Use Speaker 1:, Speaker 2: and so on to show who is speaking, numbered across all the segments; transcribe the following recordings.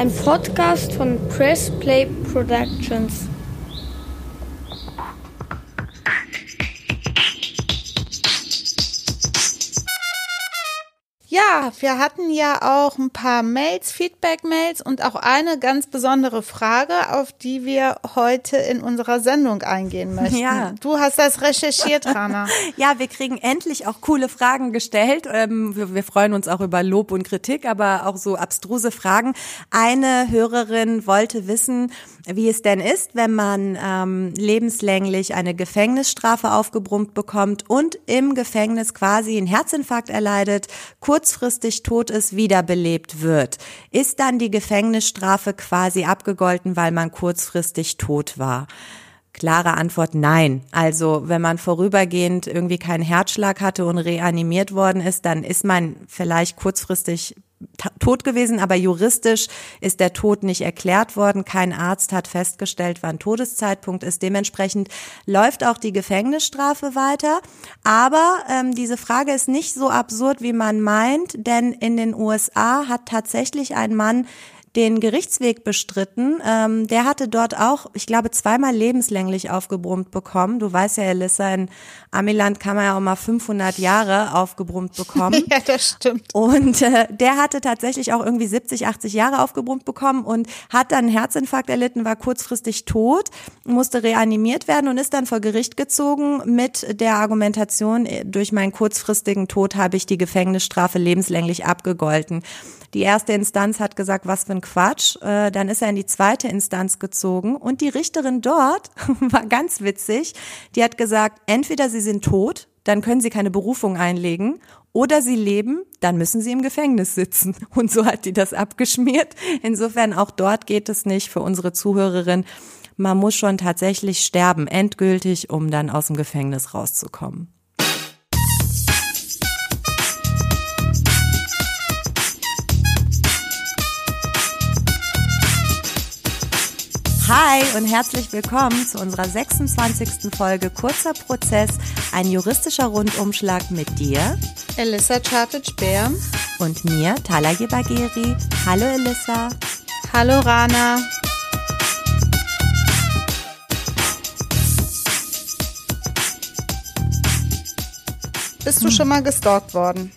Speaker 1: Ein Podcast von Press Play Productions.
Speaker 2: Ja, wir hatten ja auch ein paar Mails, Feedback-Mails und auch eine ganz besondere Frage, auf die wir heute in unserer Sendung eingehen möchten. Ja. Du hast das recherchiert, Rana.
Speaker 3: ja, wir kriegen endlich auch coole Fragen gestellt. Ähm, wir freuen uns auch über Lob und Kritik, aber auch so abstruse Fragen. Eine Hörerin wollte wissen, wie es denn ist, wenn man ähm, lebenslänglich eine Gefängnisstrafe aufgebrummt bekommt und im Gefängnis quasi einen Herzinfarkt erleidet, kurzfristig tot ist, wiederbelebt wird. Ist dann die Gefängnisstrafe quasi abgegolten, weil man kurzfristig tot war? Klare Antwort nein. Also wenn man vorübergehend irgendwie keinen Herzschlag hatte und reanimiert worden ist, dann ist man vielleicht kurzfristig tot gewesen, aber juristisch ist der Tod nicht erklärt worden. Kein Arzt hat festgestellt, wann Todeszeitpunkt ist. Dementsprechend läuft auch die Gefängnisstrafe weiter. Aber ähm, diese Frage ist nicht so absurd, wie man meint, denn in den USA hat tatsächlich ein Mann den Gerichtsweg bestritten. Ähm, der hatte dort auch, ich glaube, zweimal lebenslänglich aufgebrummt bekommen. Du weißt ja, Elissa, in Amiland kann man ja auch mal 500 Jahre aufgebrummt bekommen.
Speaker 2: ja, das stimmt.
Speaker 3: Und äh, der hatte tatsächlich auch irgendwie 70, 80 Jahre aufgebrummt bekommen und hat dann einen Herzinfarkt erlitten, war kurzfristig tot, musste reanimiert werden und ist dann vor Gericht gezogen mit der Argumentation, äh, durch meinen kurzfristigen Tod habe ich die Gefängnisstrafe lebenslänglich abgegolten. Die erste Instanz hat gesagt, was für ein Quatsch. Äh, dann ist er in die zweite Instanz gezogen und die Richterin dort war ganz witzig. Die hat gesagt, entweder sie sind tot, dann können sie keine Berufung einlegen oder sie leben, dann müssen sie im Gefängnis sitzen. Und so hat die das abgeschmiert. Insofern auch dort geht es nicht für unsere Zuhörerin. Man muss schon tatsächlich sterben, endgültig, um dann aus dem Gefängnis rauszukommen. Hi und herzlich willkommen zu unserer 26. Folge Kurzer Prozess, ein juristischer Rundumschlag mit dir,
Speaker 2: Elissa Chartic-Bär
Speaker 3: und mir, Tala Bagheri. Hallo Elissa.
Speaker 2: Hallo Rana. Bist du hm. schon mal gestalkt worden?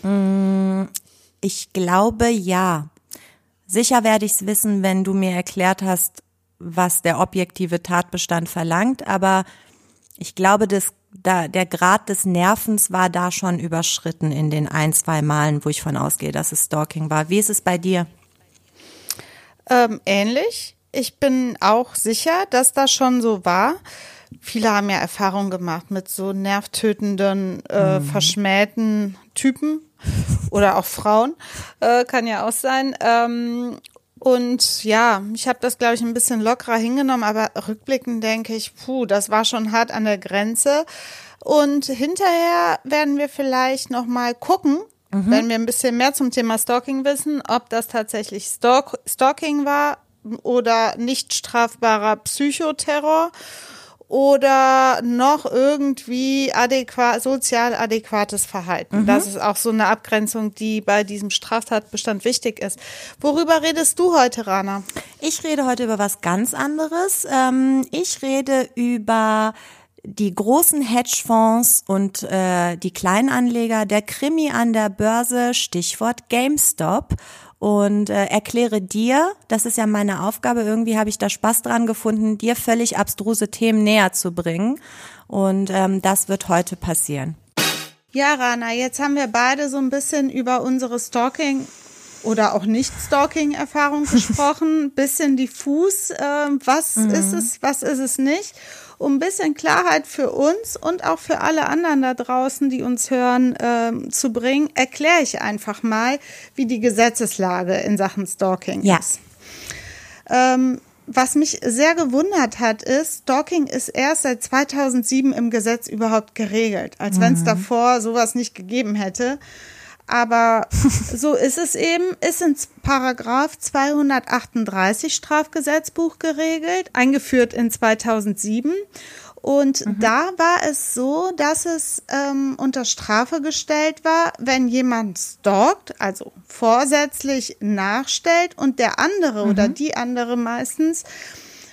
Speaker 3: Hm, ich glaube ja. Sicher werde ich es wissen, wenn du mir erklärt hast, was der objektive Tatbestand verlangt, aber ich glaube, dass da, der Grad des Nervens war da schon überschritten in den ein, zwei Malen, wo ich von ausgehe, dass es Stalking war. Wie ist es bei dir?
Speaker 2: Ähm, ähnlich. Ich bin auch sicher, dass das schon so war. Viele haben ja Erfahrungen gemacht mit so nervtötenden, äh, mhm. verschmähten Typen, oder auch Frauen, äh, kann ja auch sein. Ähm, und ja, ich habe das, glaube ich, ein bisschen lockerer hingenommen, aber rückblickend denke ich, puh, das war schon hart an der Grenze. Und hinterher werden wir vielleicht noch mal gucken, mhm. wenn wir ein bisschen mehr zum Thema Stalking wissen, ob das tatsächlich Stalk Stalking war oder nicht strafbarer Psychoterror oder noch irgendwie adäquat, sozial adäquates Verhalten. Mhm. Das ist auch so eine Abgrenzung, die bei diesem Straftatbestand wichtig ist. Worüber redest du heute, Rana?
Speaker 3: Ich rede heute über was ganz anderes. Ähm, ich rede über die großen Hedgefonds und äh, die Kleinanleger, der Krimi an der Börse, Stichwort GameStop und äh, erkläre dir, das ist ja meine Aufgabe, irgendwie habe ich da Spaß dran gefunden, dir völlig abstruse Themen näher zu bringen. Und ähm, das wird heute passieren.
Speaker 2: Ja, Rana, jetzt haben wir beide so ein bisschen über unsere Stalking oder auch nicht Stalking-Erfahrung gesprochen, bisschen diffus. Äh, was mhm. ist es, was ist es nicht? Um ein bisschen Klarheit für uns und auch für alle anderen da draußen, die uns hören, äh, zu bringen, erkläre ich einfach mal, wie die Gesetzeslage in Sachen Stalking ja. ist. Ähm, was mich sehr gewundert hat, ist, Stalking ist erst seit 2007 im Gesetz überhaupt geregelt, als wenn es mhm. davor sowas nicht gegeben hätte. Aber so ist es eben, ist in Paragraph 238 Strafgesetzbuch geregelt, eingeführt in 2007. Und da war es so, dass es ähm, unter Strafe gestellt war, wenn jemand stalkt, also vorsätzlich nachstellt und der andere oder die andere meistens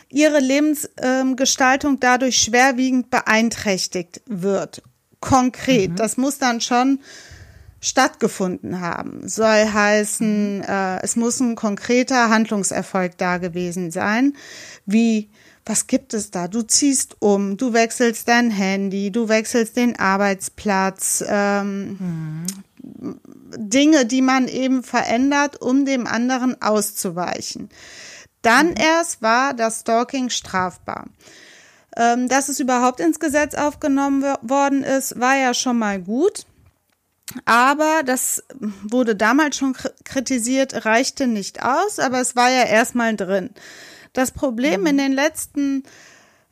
Speaker 2: ihre Lebensgestaltung dadurch schwerwiegend beeinträchtigt wird. Konkret. Das muss dann schon stattgefunden haben. Soll heißen, äh, es muss ein konkreter Handlungserfolg da gewesen sein, wie was gibt es da? Du ziehst um, du wechselst dein Handy, du wechselst den Arbeitsplatz, ähm, Dinge, die man eben verändert, um dem anderen auszuweichen. Dann erst war das Stalking strafbar. Ähm, dass es überhaupt ins Gesetz aufgenommen wo- worden ist, war ja schon mal gut. Aber das wurde damals schon kri- kritisiert, reichte nicht aus, aber es war ja erstmal drin. Das Problem in den letzten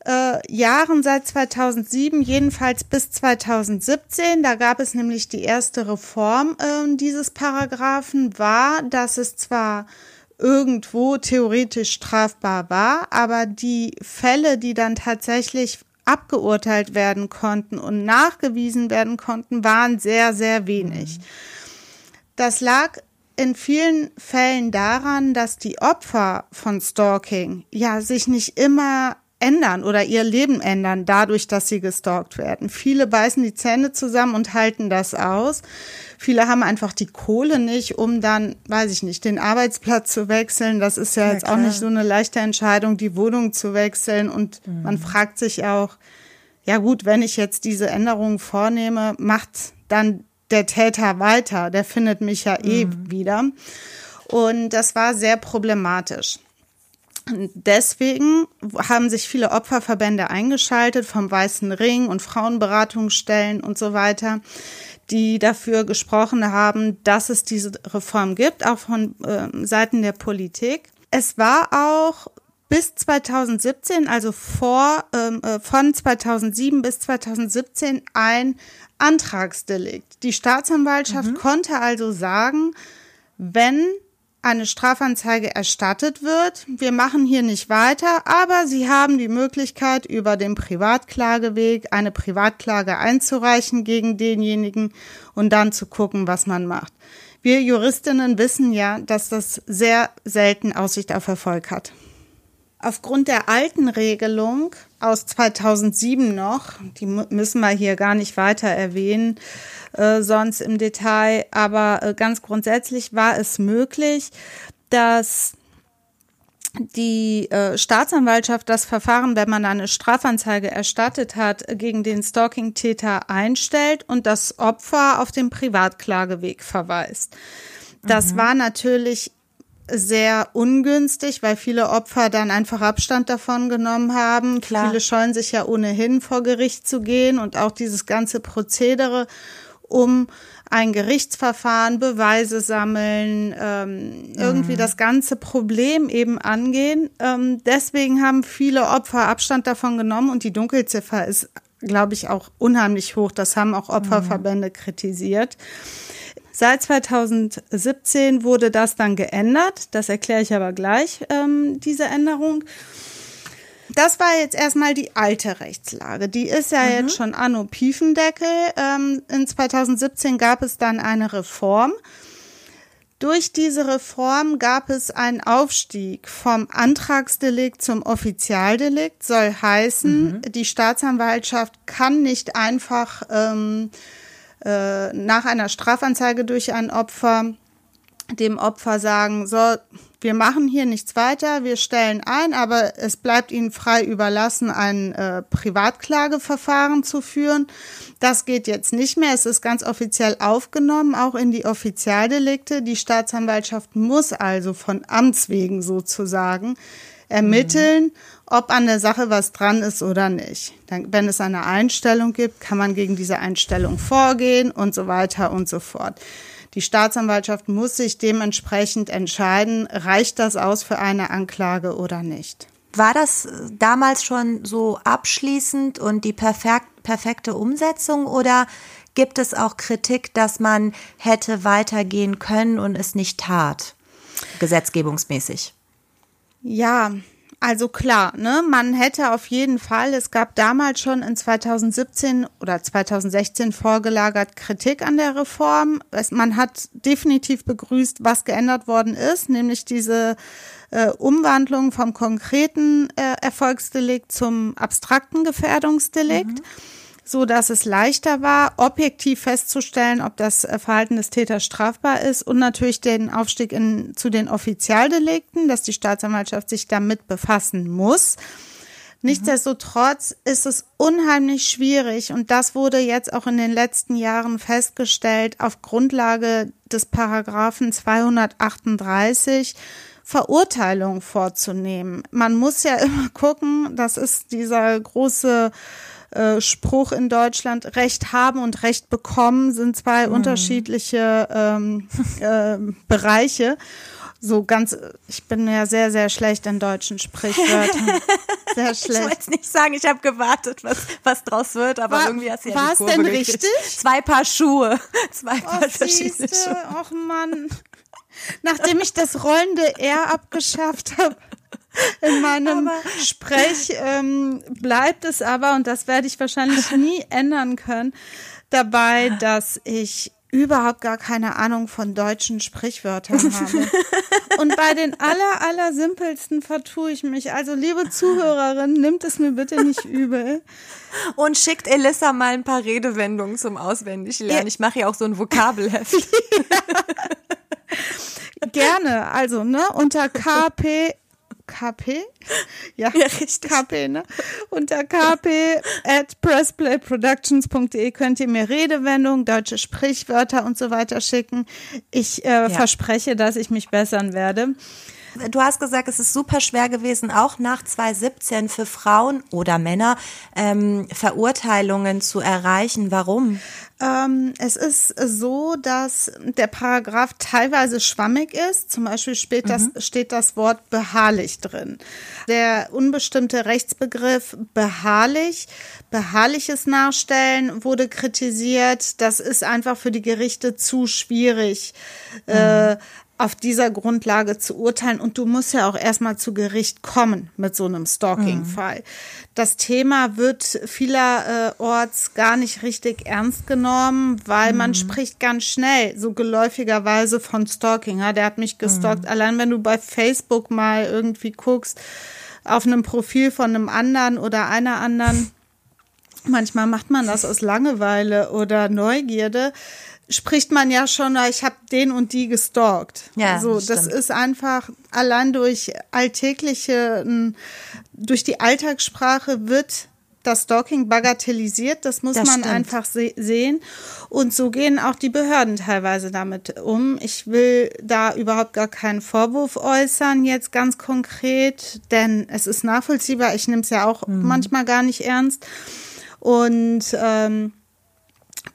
Speaker 2: äh, Jahren seit 2007, jedenfalls bis 2017, da gab es nämlich die erste Reform äh, dieses Paragraphen, war, dass es zwar irgendwo theoretisch strafbar war, aber die Fälle, die dann tatsächlich abgeurteilt werden konnten und nachgewiesen werden konnten, waren sehr, sehr wenig. Das lag in vielen Fällen daran, dass die Opfer von Stalking ja sich nicht immer ändern oder ihr Leben ändern, dadurch, dass sie gestalkt werden. Viele beißen die Zähne zusammen und halten das aus. Viele haben einfach die Kohle nicht, um dann, weiß ich nicht, den Arbeitsplatz zu wechseln. Das ist ja,
Speaker 3: Ja,
Speaker 2: jetzt auch
Speaker 3: klar.
Speaker 2: nicht so eine leichte Entscheidung, die Wohnung zu wechseln. Und man fragt sich auch, ja gut, wenn ich jetzt diese Änderungen vornehme, macht dann der Täter weiter. Der findet mich ja eh wieder. Und das war sehr problematisch. Deswegen haben sich viele Opferverbände eingeschaltet, vom Weißen Ring und Frauenberatungsstellen und so weiter, die dafür gesprochen haben, dass es diese Reform gibt, auch von ähm, Seiten der Politik. Es war auch bis 2017, also vor, ähm, äh, von 2007 bis 2017 ein Antragsdelikt. Die Staatsanwaltschaft konnte also sagen, wenn eine Strafanzeige erstattet wird. Wir machen hier nicht weiter, aber Sie haben die Möglichkeit, über den Privatklageweg eine Privatklage einzureichen gegen denjenigen und dann zu gucken, was man macht. Wir Juristinnen wissen ja, dass das sehr selten Aussicht auf Erfolg hat. Aufgrund der alten Regelung aus 2007 noch, die müssen wir hier gar nicht weiter erwähnen, äh, sonst im Detail, aber äh, ganz grundsätzlich war es möglich, dass die äh, Staatsanwaltschaft das Verfahren, wenn man eine Strafanzeige erstattet hat, gegen den Stalking-Täter einstellt und das Opfer auf den Privatklageweg verweist. Das war natürlich sehr ungünstig, weil viele Opfer dann einfach Abstand davon genommen haben.
Speaker 3: Klar.
Speaker 2: Viele scheuen sich ja ohnehin vor Gericht zu gehen und auch dieses ganze Prozedere um ein Gerichtsverfahren, Beweise sammeln, ähm, irgendwie das ganze Problem eben angehen. Ähm, deswegen haben viele Opfer Abstand davon genommen und die Dunkelziffer ist, glaube ich, auch unheimlich hoch. Das haben auch Opferverbände kritisiert. Seit 2017 wurde das dann geändert. Das erkläre ich aber gleich, ähm, diese Änderung. Das war jetzt erstmal die alte Rechtslage. Die ist ja jetzt schon anno Piefendeckel. Ähm, in 2017 gab es dann eine Reform. Durch diese Reform gab es einen Aufstieg vom Antragsdelikt zum Offizialdelikt. Soll heißen, die Staatsanwaltschaft kann nicht einfach ähm, äh, nach einer Strafanzeige durch ein Opfer dem Opfer sagen, so, wir machen hier nichts weiter, wir stellen ein, aber es bleibt Ihnen frei überlassen, ein äh, Privatklageverfahren zu führen. Das geht jetzt nicht mehr. Es ist ganz offiziell aufgenommen, auch in die Offizialdelikte. Die Staatsanwaltschaft muss also von Amts wegen sozusagen ermitteln, ob an der Sache was dran ist oder nicht. Dann, wenn es eine Einstellung gibt, kann man gegen diese Einstellung vorgehen und so weiter und so fort. Die Staatsanwaltschaft muss sich dementsprechend entscheiden, reicht das aus für eine Anklage oder nicht.
Speaker 3: War das äh, damals schon so abschließend und die perfekt, perfekte Umsetzung oder gibt es auch Kritik, dass man hätte weitergehen können und es nicht tat, gesetzgebungsmäßig?
Speaker 2: Ja, Also klar, ne, man hätte auf jeden Fall, es gab damals schon in 2017 oder 2016 vorgelagert Kritik an der Reform. Es, man hat definitiv begrüßt, was geändert worden ist, nämlich diese äh, Umwandlung vom konkreten äh, Erfolgsdelikt zum abstrakten Gefährdungsdelikt. Mhm so dass es leichter war, objektiv festzustellen, ob das äh, Verhalten des Täters strafbar ist und natürlich den Aufstieg in, zu den Offizialdelikten, dass die Staatsanwaltschaft sich damit befassen muss. Nichtsdestotrotz ist es unheimlich schwierig und das wurde jetzt auch in den letzten Jahren festgestellt auf Grundlage des Paragraphen 238 Verurteilung vorzunehmen. Man muss ja immer gucken, das ist dieser große äh, Spruch in Deutschland, Recht haben und Recht bekommen sind zwei mhm. unterschiedliche ähm, äh, Bereiche. So ganz, ich bin ja sehr, sehr schlecht in deutschen Sprichwörtern. Sehr schlecht.
Speaker 3: Ich wollte nicht sagen, ich habe gewartet, was, was draus wird, aber
Speaker 2: War,
Speaker 3: irgendwie hast du ja
Speaker 2: War es denn
Speaker 3: gekriegt.
Speaker 2: richtig?
Speaker 3: Zwei Paar Schuhe. Zwei
Speaker 2: Oh,
Speaker 3: Paar verschiedene
Speaker 2: siehste,
Speaker 3: Schuhe.
Speaker 2: ach Mann. Nachdem ich das rollende R abgeschafft habe, in meinem Sprech ähm, bleibt es aber, und das werde ich wahrscheinlich nie ändern können, dabei, dass ich überhaupt gar keine Ahnung von deutschen Sprichwörtern habe. Und bei den aller, aller simpelsten vertue ich mich. Also, liebe Zuhörerin, nimmt es mir bitte nicht übel.
Speaker 3: Und schickt Elissa mal ein paar Redewendungen zum Auswendiglernen.
Speaker 2: Ja.
Speaker 3: Ich mache ja auch so ein Vokabelheft.
Speaker 2: Gerne. Also, ne, unter KP. KP? Ja,
Speaker 3: Ja, richtig.
Speaker 2: KP, ne? Unter kp at pressplayproductions.de könnt ihr mir Redewendungen, deutsche Sprichwörter und so weiter schicken. Ich äh, verspreche, dass ich mich bessern werde.
Speaker 3: Du hast gesagt, es ist super schwer gewesen, auch nach 2017 für Frauen oder Männer ähm, Verurteilungen zu erreichen. Warum?
Speaker 2: Ähm, es ist so, dass der Paragraph teilweise schwammig ist. Zum Beispiel steht das, steht das Wort beharrlich drin. Der unbestimmte Rechtsbegriff beharrlich, beharrliches Nachstellen wurde kritisiert. Das ist einfach für die Gerichte zu schwierig. Äh, auf dieser Grundlage zu urteilen. Und du musst ja auch erstmal zu Gericht kommen mit so einem Stalking-Fall. Das Thema wird vielerorts gar nicht richtig ernst genommen, weil man spricht ganz schnell, so geläufigerweise von Stalking. Ja, der hat mich gestalkt. Allein wenn du bei Facebook mal irgendwie guckst, auf einem Profil von einem anderen oder einer anderen, manchmal macht man das aus Langeweile oder Neugierde, spricht man ja schon, na, ich habe den und die gestalkt.
Speaker 3: Ja,
Speaker 2: so,
Speaker 3: das
Speaker 2: das ist einfach allein durch alltägliche, durch die Alltagssprache wird das Stalking bagatellisiert. Das muss
Speaker 3: Das
Speaker 2: man
Speaker 3: stimmt.
Speaker 2: einfach se sehen. Und so gehen auch die Behörden teilweise damit um. Ich will da überhaupt gar keinen Vorwurf äußern, jetzt ganz konkret, denn es ist nachvollziehbar. Ich nehme es ja auch
Speaker 3: Mhm.
Speaker 2: manchmal gar nicht ernst. Und ähm,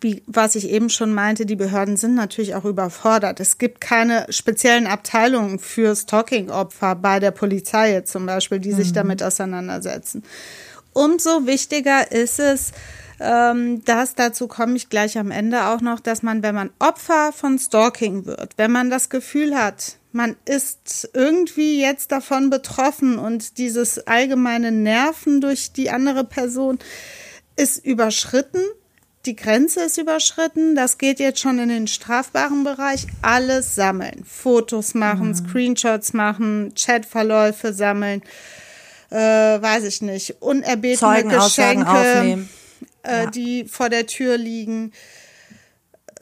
Speaker 2: wie, was ich eben schon meinte, die Behörden sind natürlich auch überfordert. Es gibt keine speziellen Abteilungen für Stalking-Opfer bei der Polizei jetzt zum Beispiel, die sich damit auseinandersetzen. Umso wichtiger ist es, ähm, dass dazu komme ich gleich am Ende auch noch, dass man, wenn man Opfer von Stalking wird, wenn man das Gefühl hat, man ist irgendwie jetzt davon betroffen und dieses allgemeine Nerven durch die andere Person ist überschritten, die Grenze ist überschritten, das geht jetzt schon in den strafbaren Bereich, alles sammeln, Fotos machen, Screenshots machen, Chatverläufe sammeln, äh, weiß ich nicht, unerbetene Geschenke,
Speaker 3: aufnehmen.
Speaker 2: äh,
Speaker 3: Ja.
Speaker 2: die vor der Tür liegen.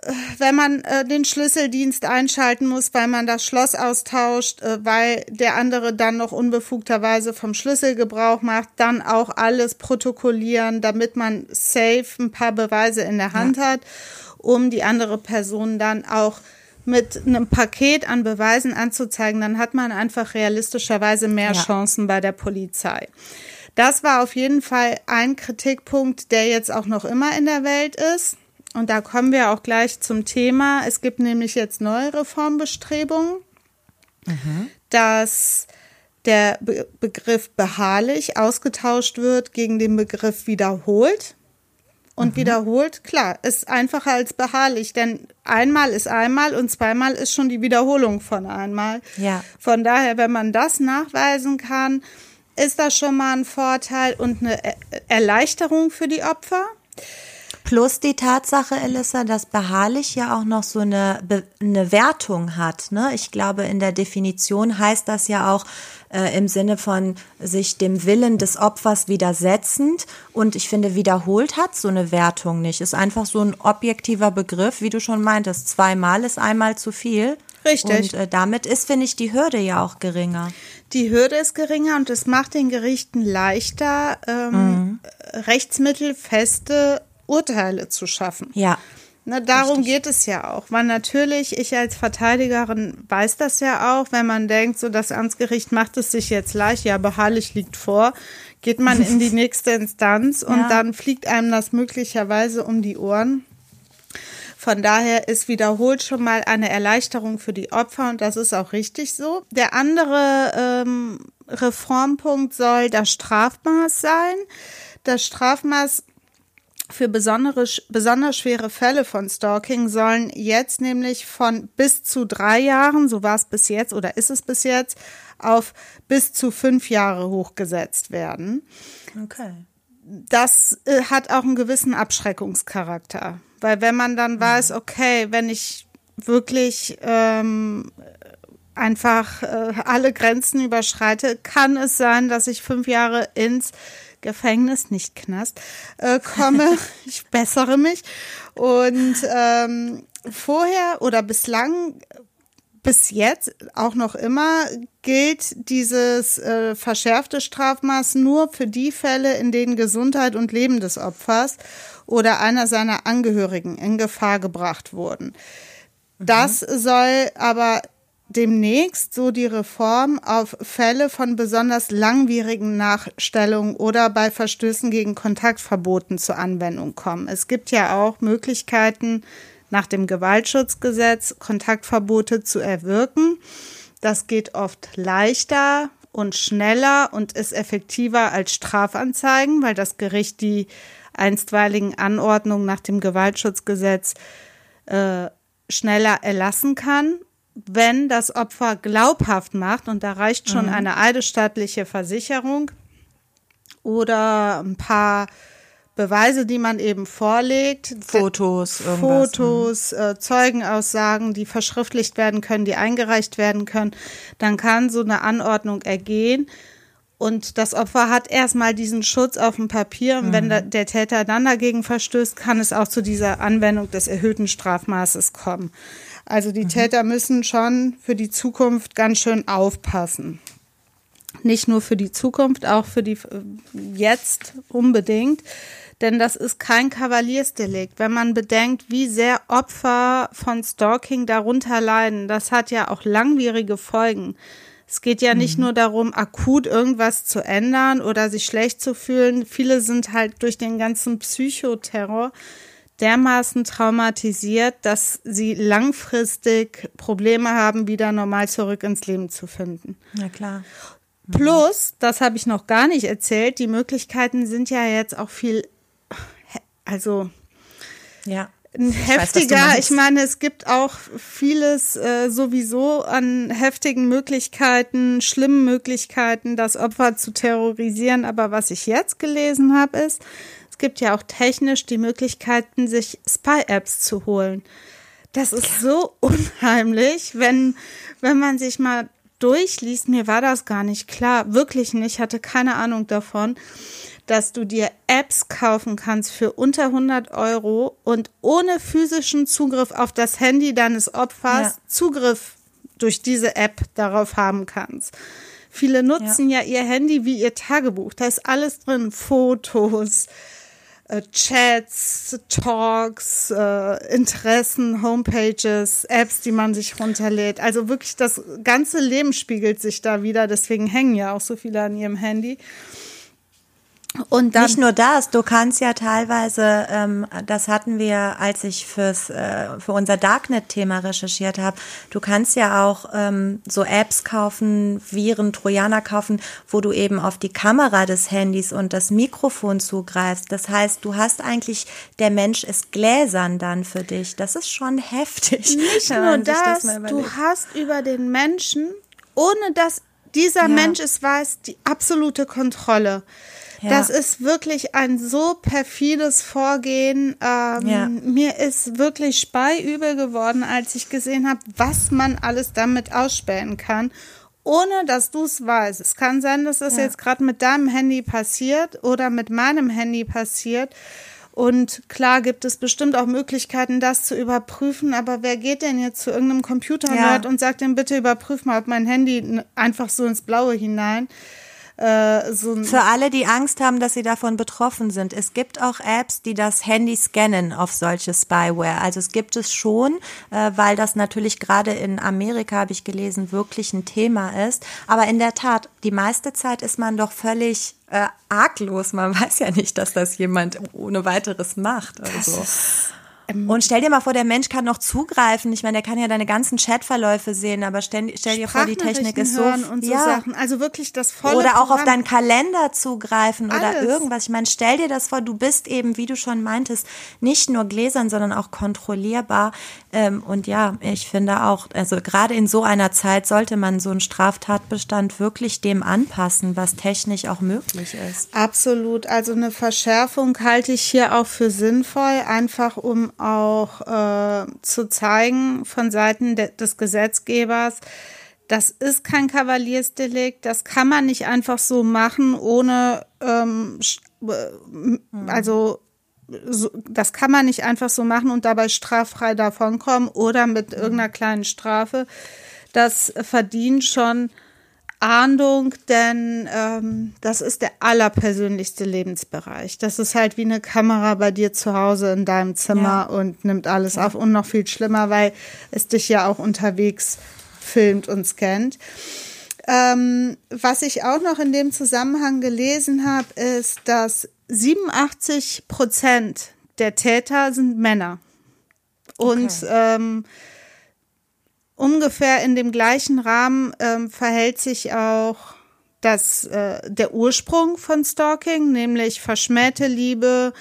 Speaker 2: Äh, Wenn man äh, den Schlüsseldienst einschalten muss, weil man das Schloss austauscht, äh, weil der andere dann noch unbefugterweise vom Schlüssel Gebrauch macht, dann auch alles protokollieren, damit man safe ein paar Beweise in der Hand hat, um die andere Person dann auch mit einem Paket an Beweisen anzuzeigen, dann hat man einfach realistischerweise mehr
Speaker 3: Ja.
Speaker 2: Chancen bei der Polizei. Das war auf jeden Fall ein Kritikpunkt, der jetzt auch noch immer in der Welt ist. Und da kommen wir auch gleich zum Thema. Es gibt nämlich jetzt neue Reformbestrebungen, dass der Be Begriff beharrlich ausgetauscht wird gegen den Begriff wiederholt. Und wiederholt, klar, ist einfacher als beharrlich, denn einmal ist einmal und zweimal ist schon die Wiederholung von einmal.
Speaker 3: Ja.
Speaker 2: Von daher, wenn man das nachweisen kann, ist das schon mal ein Vorteil und eine Erleichterung für die Opfer.
Speaker 3: Plus die Tatsache, Elissa, dass beharrlich ja auch noch so eine, eine Wertung hat. Ne? Ich glaube, in der Definition heißt das ja auch äh, im Sinne von sich dem Willen des Opfers widersetzend. Und ich finde, wiederholt hat so eine Wertung nicht. Ist einfach so ein objektiver Begriff, wie du schon meintest. Zweimal ist einmal zu viel.
Speaker 2: Richtig.
Speaker 3: Und äh, damit ist, finde ich, die Hürde ja auch geringer.
Speaker 2: Die Hürde ist geringer und es macht den Gerichten leichter, ähm, mhm. rechtsmittelfeste Urteile zu schaffen.
Speaker 3: Ja.
Speaker 2: Na, darum Richtig. geht es ja auch. Weil natürlich, ich als Verteidigerin weiß das ja auch, wenn man denkt, so das Amtsgericht macht es sich jetzt leicht, ja, beharrlich liegt vor, geht man in die nächste Instanz und ja. dann fliegt einem das möglicherweise um die Ohren. Von daher ist wiederholt schon mal eine Erleichterung für die Opfer und das ist auch richtig so. Der andere ähm, Reformpunkt soll das Strafmaß sein. Das Strafmaß für besondere, besonders schwere Fälle von Stalking sollen jetzt nämlich von bis zu drei Jahren, so war es bis jetzt oder ist es bis jetzt, auf bis zu fünf Jahre hochgesetzt werden.
Speaker 3: Okay.
Speaker 2: Das äh, hat auch einen gewissen Abschreckungscharakter, weil wenn man dann mhm. weiß, okay, wenn ich wirklich ähm, einfach äh, alle Grenzen überschreite, kann es sein, dass ich fünf Jahre ins Gefängnis, nicht Knast, äh, komme. ich bessere mich. Und ähm, vorher oder bislang bis jetzt auch noch immer gilt dieses äh, verschärfte Strafmaß nur für die Fälle, in denen Gesundheit und Leben des Opfers oder einer seiner Angehörigen in Gefahr gebracht wurden. Das soll aber demnächst so die Reform auf Fälle von besonders langwierigen Nachstellungen oder bei Verstößen gegen Kontaktverboten zur Anwendung kommen. Es gibt ja auch Möglichkeiten, nach dem Gewaltschutzgesetz Kontaktverbote zu erwirken. Das geht oft leichter und schneller und ist effektiver als Strafanzeigen, weil das Gericht die einstweiligen Anordnungen nach dem Gewaltschutzgesetz äh, schneller erlassen kann wenn das Opfer glaubhaft macht, und da reicht schon mhm. eine eidesstattliche Versicherung oder ein paar Beweise, die man eben vorlegt.
Speaker 3: Fotos,
Speaker 2: irgendwas. Fotos, äh, Zeugenaussagen, die verschriftlicht werden können, die eingereicht werden können. Dann kann so eine Anordnung ergehen. Und das Opfer hat erstmal diesen Schutz auf dem Papier. Und mhm. wenn der, der Täter dann dagegen verstößt, kann es auch zu dieser Anwendung des erhöhten Strafmaßes kommen. Also die mhm. Täter müssen schon für die Zukunft ganz schön aufpassen. Nicht nur für die Zukunft, auch für die äh, jetzt unbedingt. Denn das ist kein Kavaliersdelikt. Wenn man bedenkt, wie sehr Opfer von Stalking darunter leiden, das hat ja auch langwierige Folgen. Es geht ja nicht mhm. nur darum, akut irgendwas zu ändern oder sich schlecht zu fühlen. Viele sind halt durch den ganzen Psychoterror dermaßen traumatisiert, dass sie langfristig Probleme haben, wieder normal zurück ins Leben zu finden.
Speaker 3: Na klar.
Speaker 2: Plus, das habe ich noch gar nicht erzählt, die Möglichkeiten sind ja jetzt auch viel, also
Speaker 3: ja.
Speaker 2: heftiger. Ich, weiß, ich meine, es gibt auch vieles äh, sowieso an heftigen Möglichkeiten, schlimmen Möglichkeiten, das Opfer zu terrorisieren. Aber was ich jetzt gelesen habe, ist, gibt ja auch technisch die Möglichkeiten, sich Spy-Apps zu holen. Das ist so unheimlich, wenn, wenn man sich mal durchliest. Mir war das gar nicht klar, wirklich nicht, hatte keine Ahnung davon, dass du dir Apps kaufen kannst für unter 100 Euro und ohne physischen Zugriff auf das Handy deines Opfers ja. Zugriff durch diese App darauf haben kannst. Viele nutzen ja. ja ihr Handy wie ihr Tagebuch. Da ist alles drin, Fotos, Chats, Talks, äh, Interessen, Homepages, Apps, die man sich runterlädt. Also wirklich das ganze Leben spiegelt sich da wieder. Deswegen hängen ja auch so viele an ihrem Handy.
Speaker 3: Und dann, nicht nur das, du kannst ja teilweise, ähm, das hatten wir, als ich fürs äh, für unser Darknet-Thema recherchiert habe, du kannst ja auch ähm, so Apps kaufen, Viren, Trojaner kaufen, wo du eben auf die Kamera des Handys und das Mikrofon zugreifst. Das heißt, du hast eigentlich, der Mensch ist gläsern dann für dich. Das ist schon heftig.
Speaker 2: Nicht nur das, das du hast über den Menschen, ohne dass dieser
Speaker 3: Ja.
Speaker 2: Mensch ist weiß, die absolute Kontrolle.
Speaker 3: Ja.
Speaker 2: Das ist wirklich ein so perfides Vorgehen. Ähm,
Speaker 3: Ja.
Speaker 2: Mir ist wirklich speiübel geworden, als ich gesehen habe, was man alles damit ausspähen kann, ohne dass du es weißt. Es kann sein, dass das
Speaker 3: Ja.
Speaker 2: jetzt gerade mit deinem Handy passiert oder mit meinem Handy passiert. Und klar gibt es bestimmt auch Möglichkeiten, das zu überprüfen, aber wer geht denn jetzt zu irgendeinem Computer-Nerd
Speaker 3: Ja.
Speaker 2: und sagt dem bitte überprüf mal, ob mein Handy einfach so ins Blaue hinein äh, so ein
Speaker 3: Für alle, die Angst haben, dass sie davon betroffen sind, es gibt auch Apps, die das Handy scannen auf solche Spyware. Also es gibt es schon, äh, weil das natürlich gerade in Amerika, habe ich gelesen, wirklich ein Thema ist. Aber in der Tat, die meiste Zeit ist man doch völlig äh, arglos. Man weiß ja nicht, dass das jemand ohne weiteres macht. Also. Und stell dir mal vor, der Mensch kann noch zugreifen. Ich meine, der kann ja deine ganzen Chatverläufe sehen, aber stell, stell dir vor, die Technik ist so.
Speaker 2: hören und so
Speaker 3: ja.
Speaker 2: Sachen. Also wirklich das volle
Speaker 3: Oder auch auf
Speaker 2: Programm.
Speaker 3: deinen Kalender zugreifen oder
Speaker 2: Alles.
Speaker 3: irgendwas. Ich meine, stell dir das vor, du bist eben, wie du schon meintest, nicht nur gläsern, sondern auch kontrollierbar. Ähm, und ja, ich finde auch, also gerade in so einer Zeit sollte man so einen Straftatbestand wirklich dem anpassen, was technisch auch möglich ist.
Speaker 2: Absolut. Also eine Verschärfung halte ich hier auch für sinnvoll, einfach um auch äh, zu zeigen von Seiten de des Gesetzgebers, das ist kein Kavaliersdelikt, das kann man nicht einfach so machen, ohne ähm, äh, also so, das kann man nicht einfach so machen und dabei straffrei davonkommen oder mit irgendeiner kleinen Strafe. Das verdient schon Ahndung, denn ähm, das ist der allerpersönlichste Lebensbereich. Das ist halt wie eine Kamera bei dir zu Hause in deinem Zimmer
Speaker 3: Ja.
Speaker 2: und nimmt alles auf und noch viel schlimmer, weil es dich ja auch unterwegs filmt und scannt. Ähm, was ich auch noch in dem Zusammenhang gelesen habe, ist, dass 87 Prozent der Täter sind Männer. Und
Speaker 3: Okay.
Speaker 2: ähm, ungefähr in dem gleichen Rahmen ähm, verhält sich auch das, äh, der Ursprung von Stalking, nämlich verschmähte Liebe,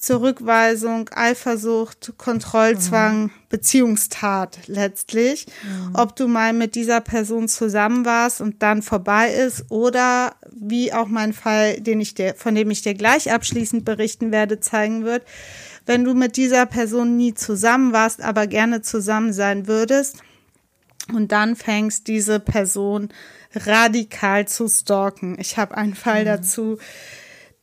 Speaker 2: Zurückweisung, Eifersucht, Kontrollzwang, Beziehungstat letztlich. Ob du mal mit dieser Person zusammen warst und dann vorbei ist oder wie auch mein Fall, den ich dir, von dem ich dir gleich abschließend berichten werde, zeigen wird, wenn du mit dieser Person nie zusammen warst, aber gerne zusammen sein würdest, und dann fängst diese Person radikal zu stalken. Ich habe einen Fall dazu.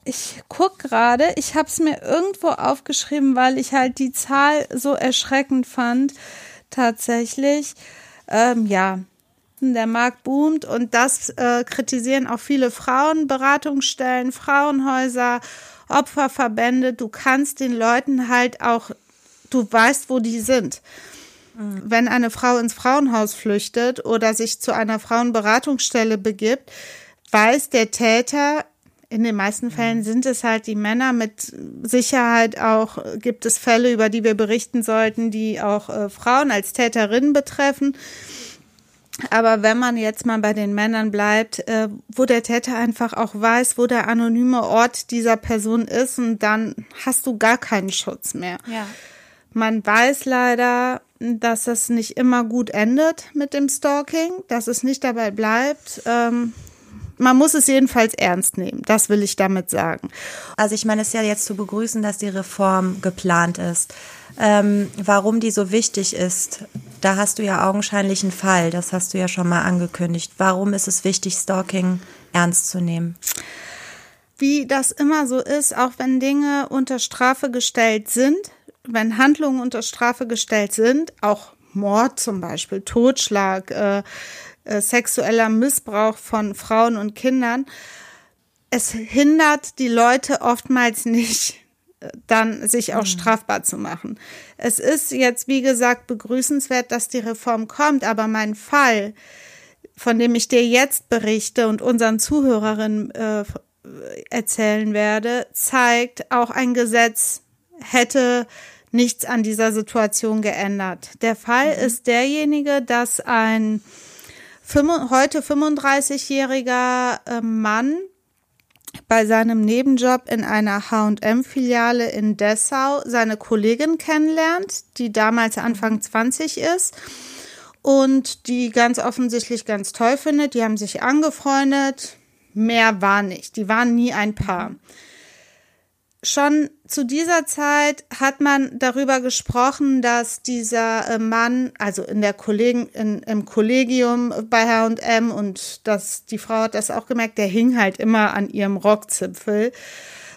Speaker 2: Ich guck gerade, ich habe es mir irgendwo aufgeschrieben, weil ich halt die Zahl so erschreckend fand. Tatsächlich, ähm, ja, der Markt boomt und das äh, kritisieren auch viele Frauenberatungsstellen, Frauenhäuser, Opferverbände. Du kannst den Leuten halt auch, du weißt, wo die sind wenn eine Frau ins Frauenhaus flüchtet oder sich zu einer Frauenberatungsstelle begibt, weiß der Täter, in den meisten Fällen sind es halt die Männer, mit Sicherheit auch gibt es Fälle, über die wir berichten sollten, die auch äh, Frauen als Täterinnen betreffen. Aber wenn man jetzt mal bei den Männern bleibt, äh, wo der Täter einfach auch weiß, wo der anonyme Ort dieser Person ist, und dann hast du gar keinen Schutz mehr.
Speaker 3: Ja.
Speaker 2: Man weiß leider, dass das nicht immer gut endet mit dem Stalking, dass es nicht dabei bleibt. Ähm, man muss es jedenfalls ernst nehmen. Das will ich damit sagen.
Speaker 3: Also ich meine, es ist ja jetzt zu begrüßen, dass die Reform geplant ist. Ähm, warum die so wichtig ist, da hast du ja augenscheinlich einen Fall, das hast du ja schon mal angekündigt. Warum ist es wichtig, Stalking ernst zu nehmen?
Speaker 2: Wie das immer so ist, auch wenn Dinge unter Strafe gestellt sind, wenn Handlungen unter Strafe gestellt sind, auch Mord zum Beispiel, Totschlag, äh, äh, sexueller Missbrauch von Frauen und Kindern, es hindert die Leute oftmals nicht, äh, dann sich auch strafbar zu machen. Es ist jetzt, wie gesagt, begrüßenswert, dass die Reform kommt, aber mein Fall, von dem ich dir jetzt berichte und unseren Zuhörerinnen äh, erzählen werde, zeigt, auch ein Gesetz hätte nichts an dieser Situation geändert. Der Fall ist derjenige, dass ein heute 35-jähriger äh, Mann bei seinem Nebenjob in einer H&M-Filiale in Dessau seine Kollegin kennenlernt, die damals Anfang 20 ist und die ganz offensichtlich ganz toll findet. Die haben sich angefreundet. Mehr war nicht. Die waren nie ein Paar. Schon zu dieser Zeit hat man darüber gesprochen, dass dieser äh, Mann, also in der Kollegen, in, im Kollegium bei H&M und dass die Frau hat das auch gemerkt, der hing halt immer an ihrem Rockzipfel.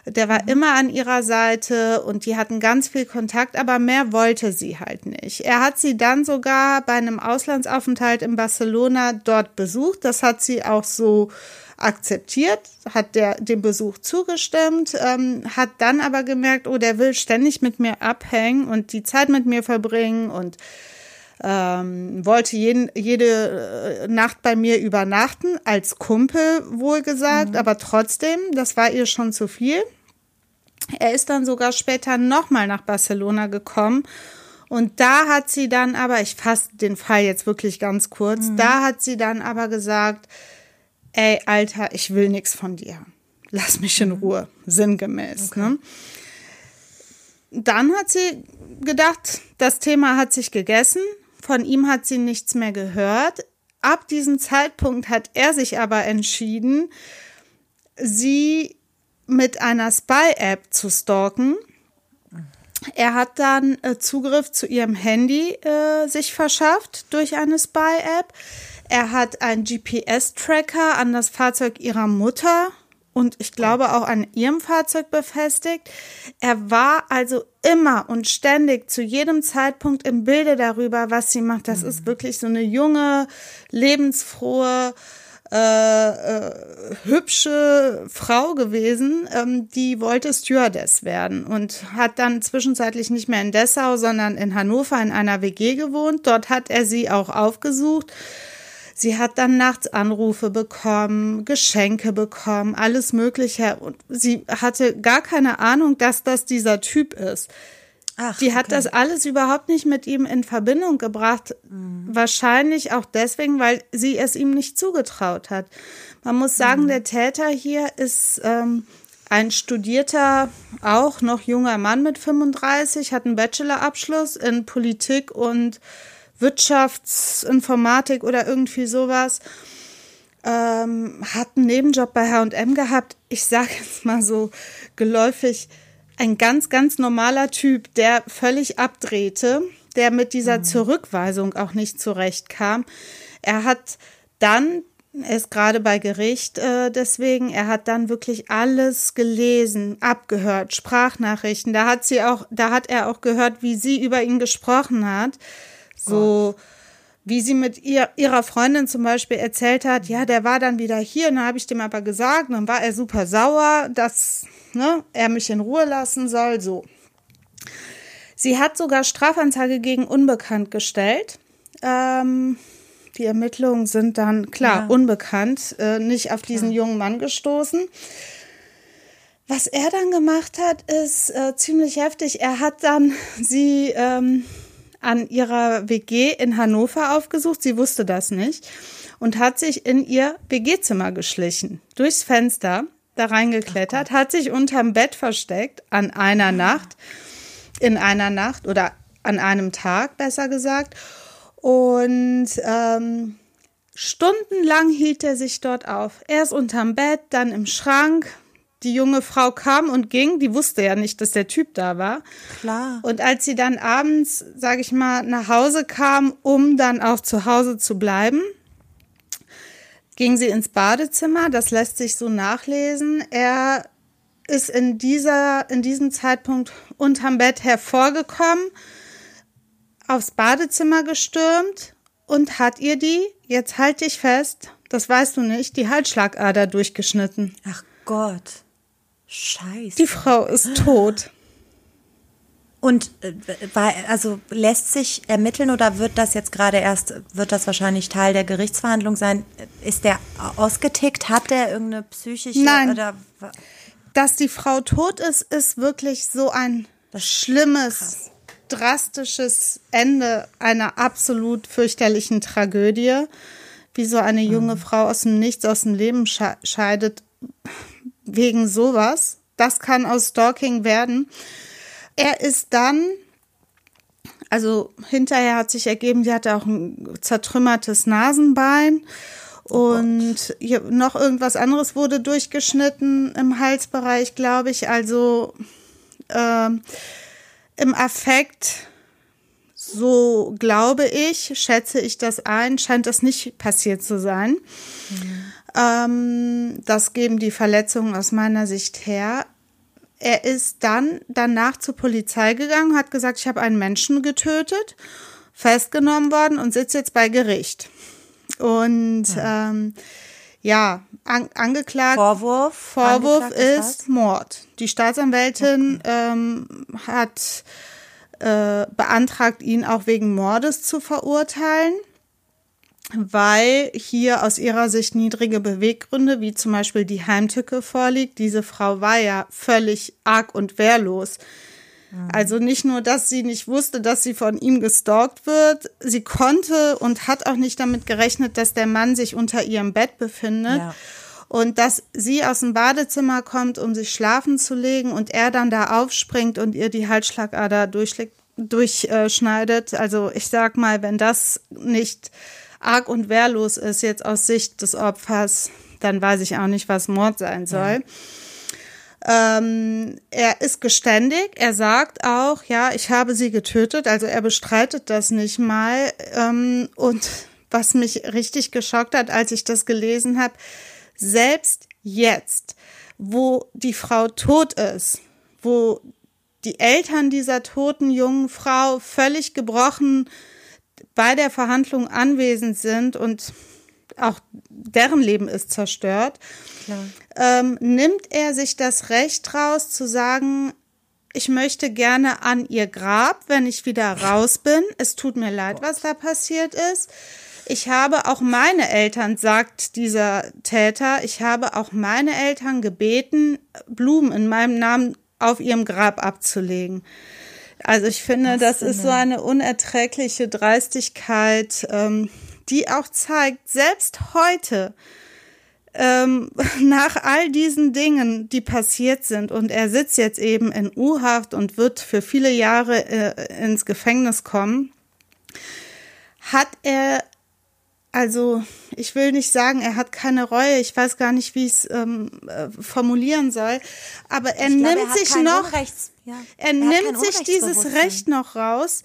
Speaker 2: Der war immer an ihrer Seite und die hatten ganz viel Kontakt, aber mehr wollte sie halt nicht. Er hat sie dann sogar bei einem Auslandsaufenthalt in Barcelona dort besucht. Das hat sie auch so akzeptiert, hat der dem Besuch zugestimmt, ähm, hat dann aber gemerkt, oh, der will ständig mit mir abhängen und die Zeit mit mir verbringen und ähm, wollte jeden, jede äh, Nacht bei mir übernachten, als Kumpel wohlgesagt, mhm. aber trotzdem, das war ihr schon zu viel. Er ist dann sogar später nochmal nach Barcelona gekommen und da hat sie dann aber, ich fasse den Fall jetzt wirklich ganz kurz, mhm. da hat sie dann aber gesagt, ey, Alter, ich will nichts von dir. Lass mich in Ruhe, sinngemäß. Okay. Ne? Dann hat sie gedacht, das Thema hat sich gegessen. Von ihm hat sie nichts mehr gehört. Ab diesem Zeitpunkt hat er sich aber entschieden, sie mit einer Spy-App zu stalken. Er hat dann äh, Zugriff zu ihrem Handy äh, sich verschafft durch eine Spy-App. Er hat einen GPS-Tracker an das Fahrzeug ihrer Mutter und ich glaube auch an ihrem Fahrzeug befestigt. Er war also immer und ständig zu jedem Zeitpunkt im Bilde darüber, was sie macht. Das mhm. ist wirklich so eine junge, lebensfrohe, äh, äh, hübsche Frau gewesen, ähm, die wollte Stewardess werden und hat dann zwischenzeitlich nicht mehr in Dessau, sondern in Hannover in einer WG gewohnt. Dort hat er sie auch aufgesucht Sie hat dann nachts Anrufe bekommen, Geschenke bekommen, alles Mögliche. Und sie hatte gar keine Ahnung, dass das dieser Typ ist. Ach, die hat okay. das alles überhaupt nicht mit ihm in Verbindung gebracht. Mhm. Wahrscheinlich auch deswegen, weil sie es ihm nicht zugetraut hat. Man muss sagen, mhm. der Täter hier ist ähm, ein studierter, auch noch junger Mann mit 35, hat einen Bachelorabschluss in Politik und Wirtschaftsinformatik oder irgendwie sowas. Ähm, hat einen Nebenjob bei H&M gehabt. Ich sage jetzt mal so geläufig, ein ganz, ganz normaler Typ, der völlig abdrehte, der mit dieser mhm. Zurückweisung auch nicht zurechtkam. Er hat dann, er ist gerade bei Gericht äh, deswegen, er hat dann wirklich alles gelesen, abgehört, Sprachnachrichten. Da hat sie auch, da hat er auch gehört, wie sie über ihn gesprochen hat. So, wie sie mit ihr, ihrer Freundin zum Beispiel erzählt hat, ja, der war dann wieder hier, dann habe ich dem aber gesagt, dann war er super sauer, dass ne, er mich in Ruhe lassen soll, so. Sie hat sogar Strafanzeige gegen Unbekannt gestellt. Ähm, die Ermittlungen sind dann, klar, ja. unbekannt, äh, nicht auf diesen jungen Mann gestoßen. Was er dann gemacht hat, ist äh, ziemlich heftig. Er hat dann sie ähm, an ihrer WG in Hannover aufgesucht. Sie wusste das nicht und hat sich in ihr WG-Zimmer geschlichen, durchs Fenster da reingeklettert, hat sich unterm Bett versteckt an einer Nacht, in einer Nacht oder an einem Tag, besser gesagt. Und ähm, stundenlang hielt er sich dort auf. Erst unterm Bett, dann im Schrank, die junge Frau kam und ging, die wusste ja nicht, dass der Typ da war.
Speaker 3: Klar.
Speaker 2: Und als sie dann abends, sage ich mal, nach Hause kam, um dann auch zu Hause zu bleiben, ging sie ins Badezimmer. Das lässt sich so nachlesen. Er ist in dieser, in diesem Zeitpunkt unterm Bett hervorgekommen, aufs Badezimmer gestürmt und hat ihr die, jetzt halt dich fest, das weißt du nicht, die Halsschlagader durchgeschnitten.
Speaker 3: Ach Gott. Scheiße.
Speaker 2: Die Frau ist tot.
Speaker 3: Und äh, also lässt sich ermitteln oder wird das jetzt gerade erst, wird das wahrscheinlich Teil der Gerichtsverhandlung sein? Ist der ausgetickt? Hat der irgendeine psychische
Speaker 2: Nein.
Speaker 3: oder
Speaker 2: dass die Frau tot ist, ist wirklich so ein schlimmes, krass. drastisches Ende einer absolut fürchterlichen Tragödie, wie so eine junge mhm. Frau aus dem Nichts aus dem Leben scheidet wegen sowas. Das kann aus Stalking werden. Er ist dann Also hinterher hat sich ergeben, sie hatte auch ein zertrümmertes Nasenbein. Und noch irgendwas anderes wurde durchgeschnitten im Halsbereich, glaube ich. Also ähm, im Affekt, so glaube ich, schätze ich das ein, scheint das nicht passiert zu sein. Mhm. Ähm, das geben die Verletzungen aus meiner Sicht her. Er ist dann danach zur Polizei gegangen, hat gesagt, ich habe einen Menschen getötet, festgenommen worden und sitze jetzt bei Gericht. Und ja, ähm, ja an, angeklagt.
Speaker 3: Vorwurf.
Speaker 2: Vorwurf angeklagt ist Mord. Die Staatsanwältin okay. ähm, hat äh, beantragt, ihn auch wegen Mordes zu verurteilen weil hier aus ihrer Sicht niedrige Beweggründe, wie zum Beispiel die Heimtücke vorliegt. Diese Frau war ja völlig arg und wehrlos. Mhm. Also nicht nur, dass sie nicht wusste, dass sie von ihm gestalkt wird, sie konnte und hat auch nicht damit gerechnet, dass der Mann sich unter ihrem Bett befindet. Ja. Und dass sie aus dem Badezimmer kommt, um sich schlafen zu legen und er dann da aufspringt und ihr die Halsschlagader durchschneidet. Also ich sag mal, wenn das nicht arg und wehrlos ist jetzt aus Sicht des Opfers, dann weiß ich auch nicht, was Mord sein soll. Ja. Ähm, er ist geständig. Er sagt auch, ja, ich habe sie getötet. Also er bestreitet das nicht mal. Ähm, und was mich richtig geschockt hat, als ich das gelesen habe, selbst jetzt, wo die Frau tot ist, wo die Eltern dieser toten jungen Frau völlig gebrochen bei der Verhandlung anwesend sind und auch deren Leben ist zerstört, ähm, nimmt er sich das Recht raus zu sagen, ich möchte gerne an ihr Grab, wenn ich wieder raus bin. Es tut mir leid, was da passiert ist. Ich habe auch meine Eltern, sagt dieser Täter, ich habe auch meine Eltern gebeten, Blumen in meinem Namen auf ihrem Grab abzulegen. Also ich finde, das, das ist so eine unerträgliche Dreistigkeit, ähm, die auch zeigt, selbst heute, ähm, nach all diesen Dingen, die passiert sind, und er sitzt jetzt eben in U-Haft und wird für viele Jahre äh, ins Gefängnis kommen, hat er also ich will nicht sagen, er hat keine Reue. Ich weiß gar nicht, wie ich es ähm, äh, formulieren soll. Aber er ich nimmt glaube, er sich noch, ja. er, er nimmt sich dieses Recht noch raus,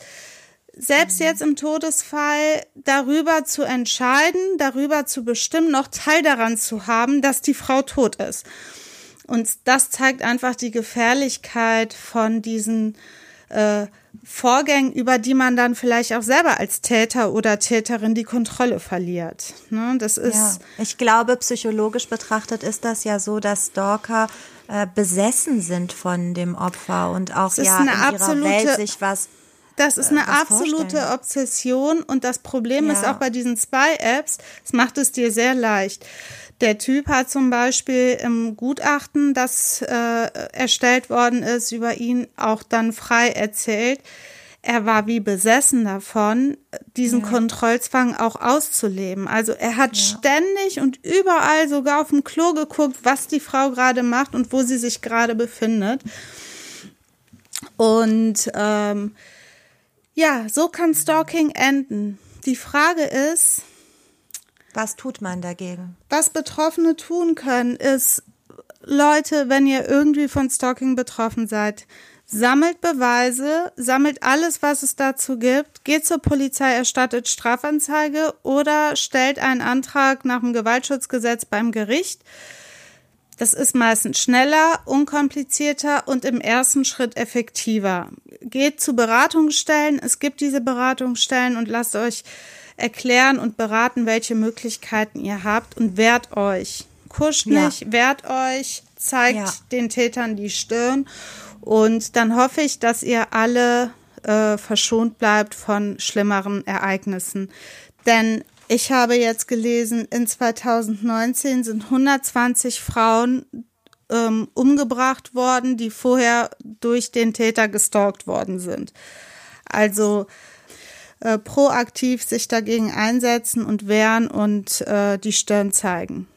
Speaker 2: selbst mhm. jetzt im Todesfall darüber zu entscheiden, darüber zu bestimmen, noch Teil daran zu haben, dass die Frau tot ist. Und das zeigt einfach die Gefährlichkeit von diesen äh, Vorgängen, über die man dann vielleicht auch selber als Täter oder Täterin die Kontrolle verliert. Ne? Das ist. Ja.
Speaker 3: Ich glaube, psychologisch betrachtet ist das ja so, dass Stalker äh, besessen sind von dem Opfer und auch ja in ihrer Welt sich was
Speaker 2: das ist äh, eine absolute vorstellen. Obsession und das Problem ja. ist auch bei diesen Spy-Apps, es macht es dir sehr leicht. Der Typ hat zum Beispiel im Gutachten, das äh, erstellt worden ist, über ihn auch dann frei erzählt. Er war wie besessen davon, diesen ja. Kontrollzwang auch auszuleben. Also er hat ja. ständig und überall sogar auf dem Klo geguckt, was die Frau gerade macht und wo sie sich gerade befindet. Und ähm, ja, so kann Stalking enden. Die Frage ist,
Speaker 3: was tut man dagegen?
Speaker 2: Was Betroffene tun können, ist, Leute, wenn ihr irgendwie von Stalking betroffen seid, sammelt Beweise, sammelt alles, was es dazu gibt, geht zur Polizei, erstattet Strafanzeige oder stellt einen Antrag nach dem Gewaltschutzgesetz beim Gericht. Das ist meistens schneller, unkomplizierter und im ersten Schritt effektiver. Geht zu Beratungsstellen, es gibt diese Beratungsstellen und lasst euch erklären und beraten, welche Möglichkeiten ihr habt und wehrt euch. Kuscht nicht, ja. wehrt euch, zeigt ja. den Tätern die Stirn und dann hoffe ich, dass ihr alle äh, verschont bleibt von schlimmeren Ereignissen. Denn ich habe jetzt gelesen, in 2019 sind 120 Frauen ähm, umgebracht worden, die vorher durch den Täter gestalkt worden sind. Also äh, proaktiv sich dagegen einsetzen und wehren und äh, die Stirn zeigen.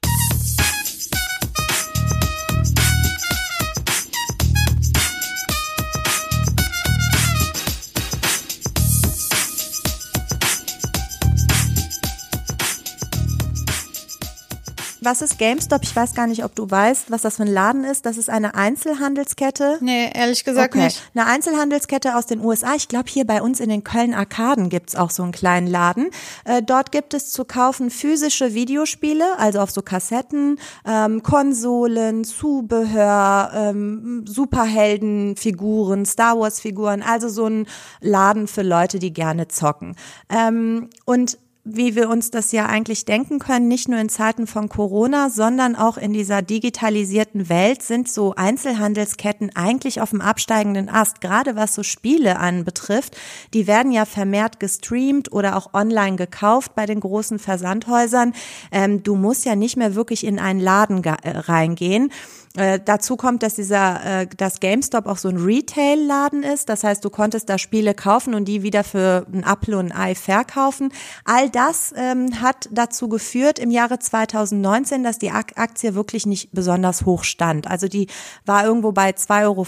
Speaker 3: Was ist GameStop? Ich weiß gar nicht, ob du weißt, was das für ein Laden ist. Das ist eine Einzelhandelskette.
Speaker 2: Nee, ehrlich gesagt
Speaker 3: Okay.
Speaker 2: nicht.
Speaker 3: Eine Einzelhandelskette aus den USA. Ich glaube, hier bei uns in den Köln-Arkaden gibt's auch so einen kleinen Laden. Äh, dort gibt es zu kaufen physische Videospiele, also auf so Kassetten, ähm, Konsolen, Zubehör, ähm, Superheldenfiguren, Star Wars-Figuren, also so ein Laden für Leute, die gerne zocken. Ähm, und wie wir uns das ja eigentlich denken können, nicht nur in Zeiten von Corona, sondern auch in dieser digitalisierten Welt sind so Einzelhandelsketten eigentlich auf dem absteigenden Ast, gerade was so Spiele anbetrifft. Die werden ja vermehrt gestreamt oder auch online gekauft bei den großen Versandhäusern. Ähm, du musst ja nicht mehr wirklich in einen Laden ge- reingehen. Äh, dazu kommt, dass dieser, äh, dass GameStop auch so ein Retail-Laden ist. Das heißt, du konntest da Spiele kaufen und die wieder für ein Apfel und ein Ei verkaufen. All das ähm, hat dazu geführt im Jahre 2019, dass die Ak Aktie wirklich nicht besonders hoch stand. Also die war irgendwo bei 2,50 Euro,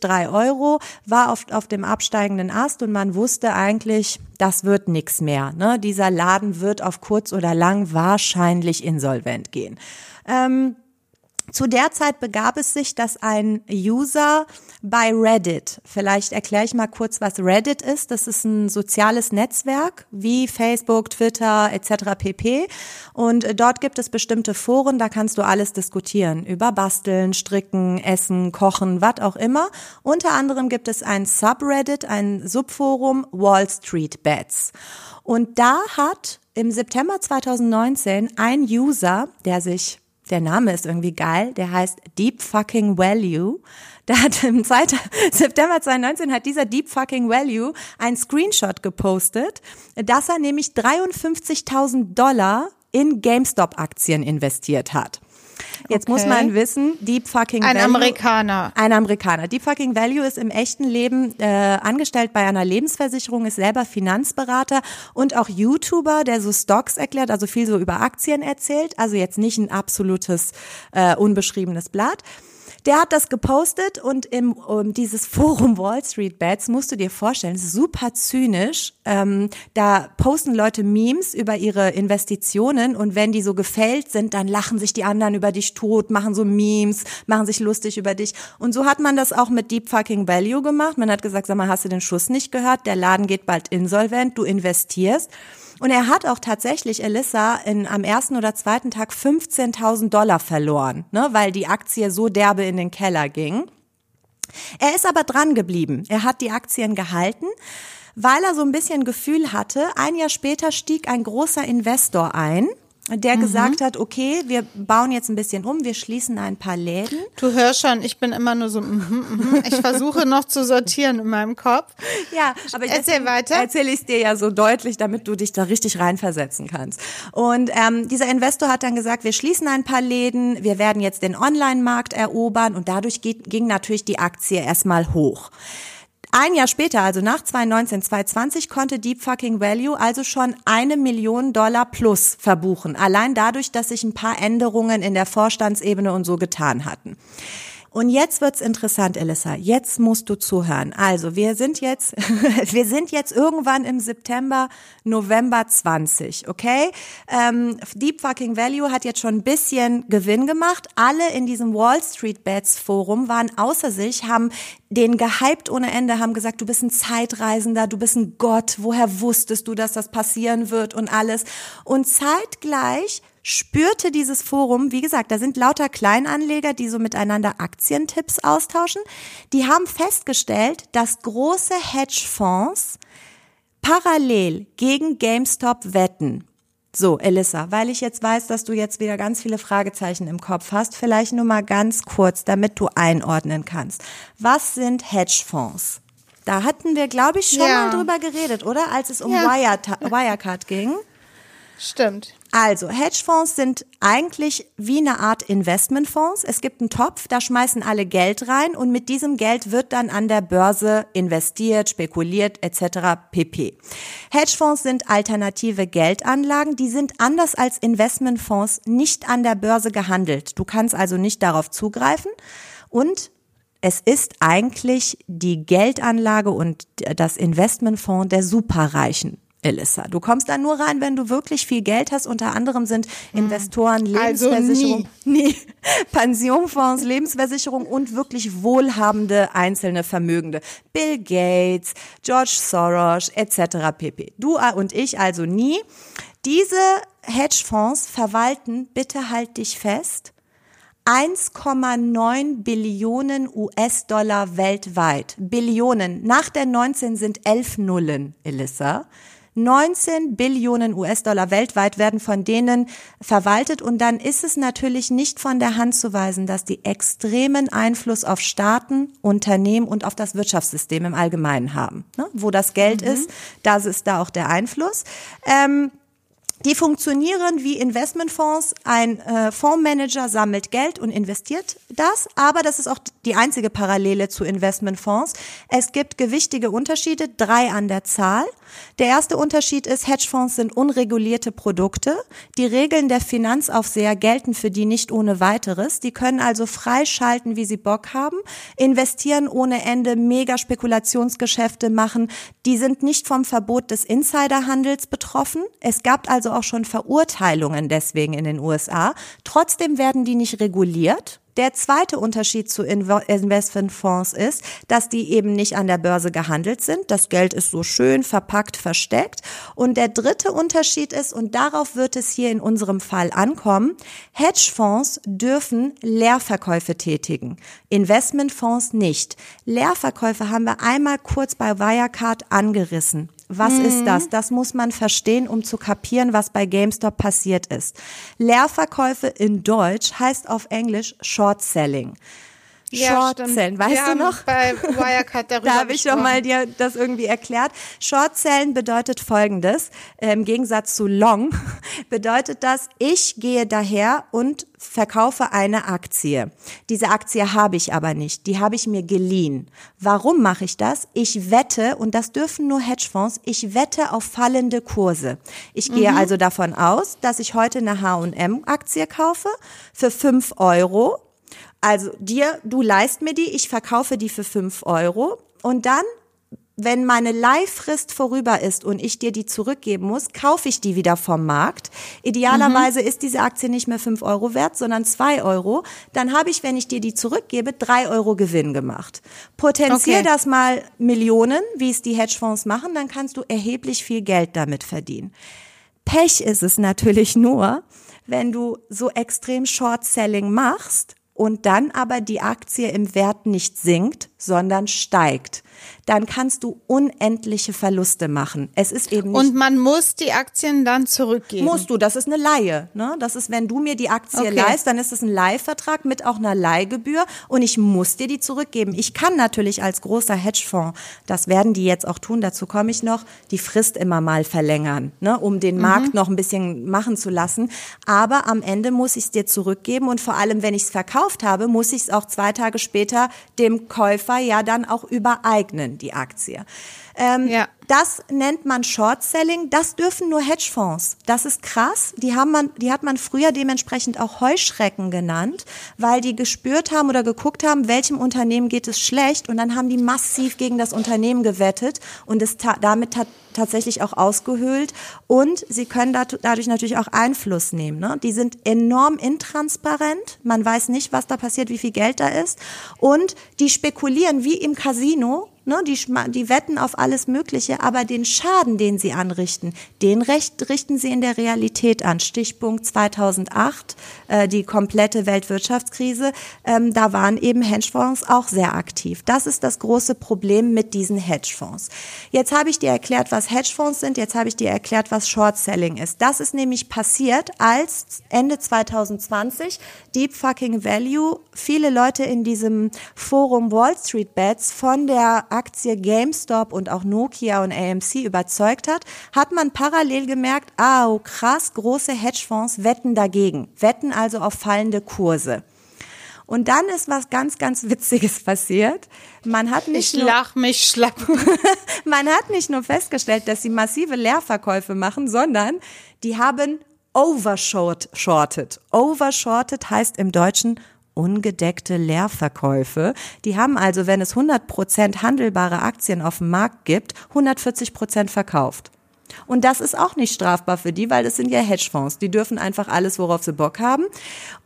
Speaker 3: 3 Euro, war auf, auf dem absteigenden Ast und man wusste eigentlich, das wird nix mehr. Ne? Dieser Laden wird auf kurz oder lang wahrscheinlich insolvent gehen. Ähm, zu der Zeit begab es sich, dass ein User bei Reddit, vielleicht erkläre ich mal kurz, was Reddit ist. Das ist ein soziales Netzwerk wie Facebook, Twitter etc. pp. Und äh, dort gibt es bestimmte Foren, da kannst du alles diskutieren über Basteln, Stricken, Essen, Kochen, was auch immer. Unter anderem gibt es ein Subreddit, ein Subforum Wall Street Bets. Und da hat im September 2019 ein User, der sich der Name ist irgendwie geil, der heißt Deep Fucking Value. Der hat im 2. September 2019 hat dieser Deep Fucking Value ein Screenshot gepostet, dass er nämlich 53.000 Dollar in GameStop-Aktien investiert hat. Jetzt muss
Speaker 2: Okay.
Speaker 3: man wissen, Deep Fucking
Speaker 2: Ein
Speaker 3: Value.
Speaker 2: Amerikaner.
Speaker 3: Ein Amerikaner. Deep Fucking Value ist im echten Leben äh, angestellt bei einer Lebensversicherung, ist selber Finanzberater und auch YouTuber, der so Stocks erklärt, also viel so über Aktien erzählt. Also jetzt nicht ein absolutes äh, unbeschriebenes Blatt. Der hat das gepostet und im um, dieses Forum Wall Street Bets musst du dir vorstellen, super zynisch. Ähm, da posten Leute Memes über ihre Investitionen und wenn die so gefällt sind, dann lachen sich die anderen über dich tot, machen so Memes, machen sich lustig über dich. Und so hat man das auch mit Deep Fucking Value gemacht. Man hat gesagt, sag mal, hast du den Schuss nicht gehört? Der Laden geht bald insolvent, du investierst. Und er hat auch tatsächlich, Elissa, in, am ersten oder zweiten Tag 15.000 Dollar verloren, ne, weil die Aktie so derbe in den Keller ging. Er ist aber dran geblieben. Er hat die Aktien gehalten, weil er so ein bisschen Gefühl hatte. Ein Jahr später stieg ein großer Investor ein, der gesagt hat, okay, wir bauen jetzt ein bisschen um, wir schließen ein paar Läden.
Speaker 2: Du hörst schon, ich bin immer nur so, mhm, mhm. ich versuche noch zu sortieren in meinem Kopf.
Speaker 3: Ja, aber
Speaker 2: Erzähl
Speaker 3: deswegen
Speaker 2: weiter.
Speaker 3: Erzähle ich dir ja so deutlich, damit du dich da richtig reinversetzen kannst. Und ähm, dieser Investor hat dann gesagt, wir schließen ein paar Läden, wir werden jetzt den Online-Markt erobern und dadurch geht, ging natürlich die Aktie erstmal hoch. Ein Jahr später, also nach 2019, 2020, konnte Deep Fucking Value also schon eine Million Dollar plus verbuchen. Allein dadurch, dass sich ein paar Änderungen in der Vorstandsebene und so getan hatten. Und jetzt wird's interessant, Elissa. Jetzt musst du zuhören. Also, wir sind jetzt, wir sind jetzt irgendwann im September, November 20, okay? Ähm, Deep Fucking Value hat jetzt schon ein bisschen Gewinn gemacht. Alle in diesem Wall Street Bets Forum waren außer sich, haben den gehypt ohne Ende, haben gesagt, du bist ein Zeitreisender, du bist ein Gott, woher wusstest du, dass das passieren wird und alles. Und zeitgleich spürte dieses Forum, wie gesagt, da sind lauter Kleinanleger, die so miteinander Aktientipps austauschen, die haben festgestellt, dass große Hedgefonds parallel gegen GameStop wetten. So, Elissa, weil ich jetzt weiß, dass du jetzt wieder ganz viele Fragezeichen im Kopf hast, vielleicht nur mal ganz kurz, damit du einordnen kannst. Was sind Hedgefonds? Da hatten wir, glaube ich, schon
Speaker 2: Ja.
Speaker 3: mal drüber geredet, oder? Als es um
Speaker 2: Ja.
Speaker 3: Wirecard, Wirecard ging.
Speaker 2: Stimmt.
Speaker 3: Also, Hedgefonds sind eigentlich wie eine Art Investmentfonds. Es gibt einen Topf, da schmeißen alle Geld rein und mit diesem Geld wird dann an der Börse investiert, spekuliert etc. pp. Hedgefonds sind alternative Geldanlagen, die sind anders als Investmentfonds nicht an der Börse gehandelt. Du kannst also nicht darauf zugreifen und es ist eigentlich die Geldanlage und das Investmentfonds der Superreichen. Elissa. Du kommst da nur rein, wenn du wirklich viel Geld hast. Unter anderem sind Investoren,
Speaker 2: Also
Speaker 3: Lebensversicherung, nie. Pensionfonds, Lebensversicherung und wirklich wohlhabende einzelne Vermögende. Bill Gates, George Soros etc. pp. Du und ich also nie. Diese Hedgefonds verwalten, bitte halt dich fest, 1,9 Billionen US-Dollar weltweit. Billionen. Nach der 19 sind 11 Nullen, Elissa. 19 Billionen US-Dollar weltweit werden von denen verwaltet und dann ist es natürlich nicht von der Hand zu weisen, dass die extremen Einfluss auf Staaten, Unternehmen und auf das Wirtschaftssystem im Allgemeinen haben. Ne? Wo das Geld ist, da ist da auch der Einfluss. Ähm, die funktionieren wie Investmentfonds. Ein äh, Fondsmanager sammelt Geld und investiert das, aber das ist auch die einzige Parallele zu Investmentfonds. Es gibt gewichtige Unterschiede, drei an der Zahl. Der erste Unterschied ist, Hedgefonds sind unregulierte Produkte. Die Regeln der Finanzaufseher gelten für die nicht ohne weiteres. Die können also freischalten, wie sie Bock haben, investieren ohne Ende, mega Spekulationsgeschäfte machen. Die sind nicht vom Verbot des Insiderhandels betroffen. Es gab also auch schon Verurteilungen deswegen in den USA. Trotzdem werden die nicht reguliert. Der zweite Unterschied zu Investmentfonds ist, dass die eben nicht an der Börse gehandelt sind. Das Geld ist so schön verpackt, versteckt. Und der dritte Unterschied ist, und darauf wird es hier in unserem Fall ankommen, Hedgefonds dürfen Leerverkäufe tätigen. Investmentfonds nicht. Leerverkäufe haben wir einmal kurz bei Wirecard angerissen. Was ist das? Das muss man verstehen, um zu kapieren, was bei GameStop passiert ist. Leerverkäufe in Deutsch heißt auf Englisch Short Selling. Short
Speaker 2: stimmt.
Speaker 3: Selling, weißt
Speaker 2: Wir
Speaker 3: du noch?
Speaker 2: Bei Wirecard darüber
Speaker 3: Da habe ich
Speaker 2: gesprochen.
Speaker 3: mal dir das irgendwie erklärt. Short Sellen bedeutet folgendes, äh, im Gegensatz zu Long, bedeutet das, ich gehe daher und verkaufe eine Aktie. Diese Aktie habe ich aber nicht, die habe ich mir geliehen. Warum mache ich das? Ich wette, und das dürfen nur Hedgefonds, ich wette auf fallende Kurse. Ich gehe also davon aus, dass ich heute eine H&M-Aktie kaufe für 5 Euro. Also dir, du leist mir die, ich verkaufe die für 5 Euro und dann, wenn meine Leihfrist vorüber ist und ich dir die zurückgeben muss, kaufe ich die wieder vom Markt. Idealerweise ist diese Aktie nicht mehr 5 Euro wert, sondern 2 Euro. Dann habe ich, wenn ich dir die zurückgebe, 3 Euro Gewinn gemacht. Potenzier
Speaker 2: Okay.
Speaker 3: das mal Millionen, wie es die Hedgefonds machen, dann kannst du erheblich viel Geld damit verdienen. Pech ist es natürlich nur, wenn du so extrem Short-Selling machst und dann aber die Aktie im Wert nicht sinkt, sondern steigt. Dann kannst du unendliche Verluste machen. Es ist eben nicht
Speaker 2: Und man muss die Aktien dann zurückgeben.
Speaker 3: Musst du, das ist eine Leihe. Ne? Das ist, wenn du mir die Aktie
Speaker 2: Okay.
Speaker 3: leihst, dann ist das ein Leihvertrag mit auch einer Leihgebühr und ich muss dir die zurückgeben. Ich kann natürlich als großer Hedgefonds, das werden die jetzt auch tun, dazu komme ich noch, die Frist immer mal verlängern, ne? um den Markt noch ein bisschen machen zu lassen. Aber am Ende muss ich es dir zurückgeben und vor allem, wenn ich es verkauft habe, muss ich es auch zwei Tage später dem Käufer ja dann auch übereignen, die Aktie. Ähm,
Speaker 2: Ja.
Speaker 3: das nennt man Short Selling. Das dürfen nur Hedgefonds. Das ist krass. Die haben man, die hat man früher dementsprechend auch Heuschrecken genannt, weil die gespürt haben oder geguckt haben, welchem Unternehmen geht es schlecht und dann haben die massiv gegen das Unternehmen gewettet und es ta damit ta tatsächlich auch ausgehöhlt und sie können dadurch natürlich auch Einfluss nehmen. Ne? Die sind enorm intransparent. Man weiß nicht, was da passiert, wie viel Geld da ist und die spekulieren wie im Casino Ne, die, die wetten auf alles Mögliche, aber den Schaden, den sie anrichten, den recht, richten sie in der Realität an. Stichpunkt 2008, äh, die komplette Weltwirtschaftskrise, ähm, da waren eben Hedgefonds auch sehr aktiv. Das ist das große Problem mit diesen Hedgefonds. Jetzt habe ich dir erklärt, was Hedgefonds sind, jetzt habe ich dir erklärt, was Short Selling ist. Das ist nämlich passiert, als Ende 2020 Deep Fucking Value viele Leute in diesem Forum Wall Street Bets von der Aktie GameStop und auch Nokia und AMC überzeugt hat, hat man parallel gemerkt, ah, oh, krass, große Hedgefonds wetten dagegen, wetten also auf fallende Kurse. Und dann ist was ganz, ganz Witziges passiert. Man hat nicht
Speaker 2: ich
Speaker 3: nur
Speaker 2: lach mich schlapp.
Speaker 3: man hat nicht nur festgestellt, dass sie massive Leerverkäufe machen, sondern die haben overshorted. Overshorted heißt im Deutschen ungedeckte Leerverkäufe. Die haben also, wenn es 100% handelbare Aktien auf dem Markt gibt, 140% verkauft. Und das ist auch nicht strafbar für die, weil das sind ja Hedgefonds. Die dürfen einfach alles, worauf sie Bock haben.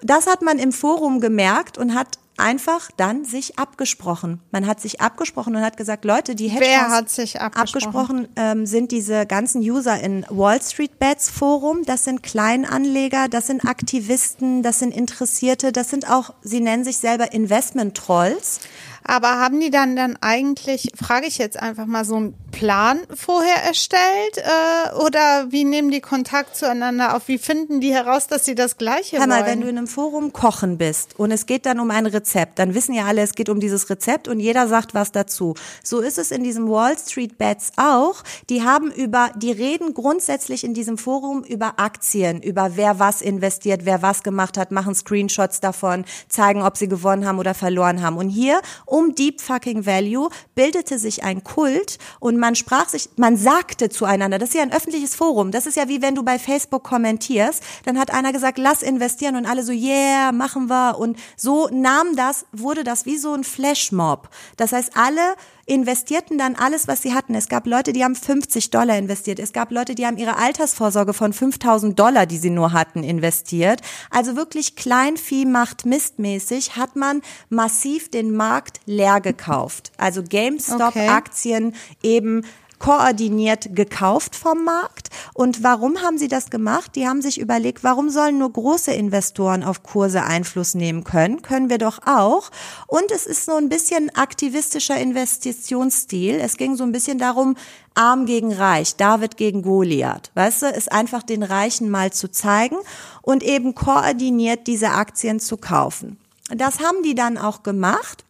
Speaker 3: Das hat man im Forum gemerkt und hat einfach dann sich abgesprochen. Man hat sich abgesprochen und hat gesagt, Leute, die Hedgefonds
Speaker 2: Wer hat sich abgesprochen?
Speaker 3: abgesprochen ähm, sind diese ganzen User in Wall Street Bets Forum. Das sind Kleinanleger, das sind Aktivisten, das sind Interessierte, das sind auch, sie nennen sich selber Investment Trolls.
Speaker 2: Aber haben die dann dann eigentlich, frage ich jetzt einfach mal, so einen Plan vorher erstellt? Äh, oder wie nehmen die Kontakt zueinander auf? Wie finden die heraus, dass sie das Gleiche
Speaker 3: Hör mal,
Speaker 2: wollen?
Speaker 3: wenn du in einem Forum kochen bist und es geht dann um ein Rezept, dann wissen ja alle, es geht um dieses Rezept und jeder sagt was dazu. So ist es in diesem Wall Street Bets auch. Die haben über, die reden grundsätzlich in diesem Forum über Aktien, über wer was investiert, wer was gemacht hat, machen Screenshots davon, zeigen, ob sie gewonnen haben oder verloren haben. Und hier um Deep Fucking Value bildete sich ein Kult und man sprach sich, man sagte zueinander, das ist ja ein öffentliches Forum, das ist ja wie wenn du bei Facebook kommentierst, dann hat einer gesagt, lass investieren und alle so, yeah, machen wir und so nahm das, wurde das wie so ein Flashmob. Das heißt, alle investierten dann alles, was sie hatten. Es gab Leute, die haben 50 Dollar investiert. Es gab Leute, die haben ihre Altersvorsorge von 5000 Dollar, die sie nur hatten, investiert. Also wirklich Kleinvieh macht mistmäßig hat man massiv den Markt leer gekauft. Also GameStop-Aktien eben koordiniert gekauft vom Markt. Und warum haben sie das gemacht? Die haben sich überlegt, warum sollen nur große Investoren auf Kurse Einfluss nehmen können? Können wir doch auch. Und es ist so ein bisschen aktivistischer Investitionsstil. Es ging so ein bisschen darum, arm gegen reich, David gegen Goliath. Weißt du, ist einfach den Reichen mal zu zeigen und eben koordiniert diese Aktien zu kaufen. Das haben die dann auch gemacht.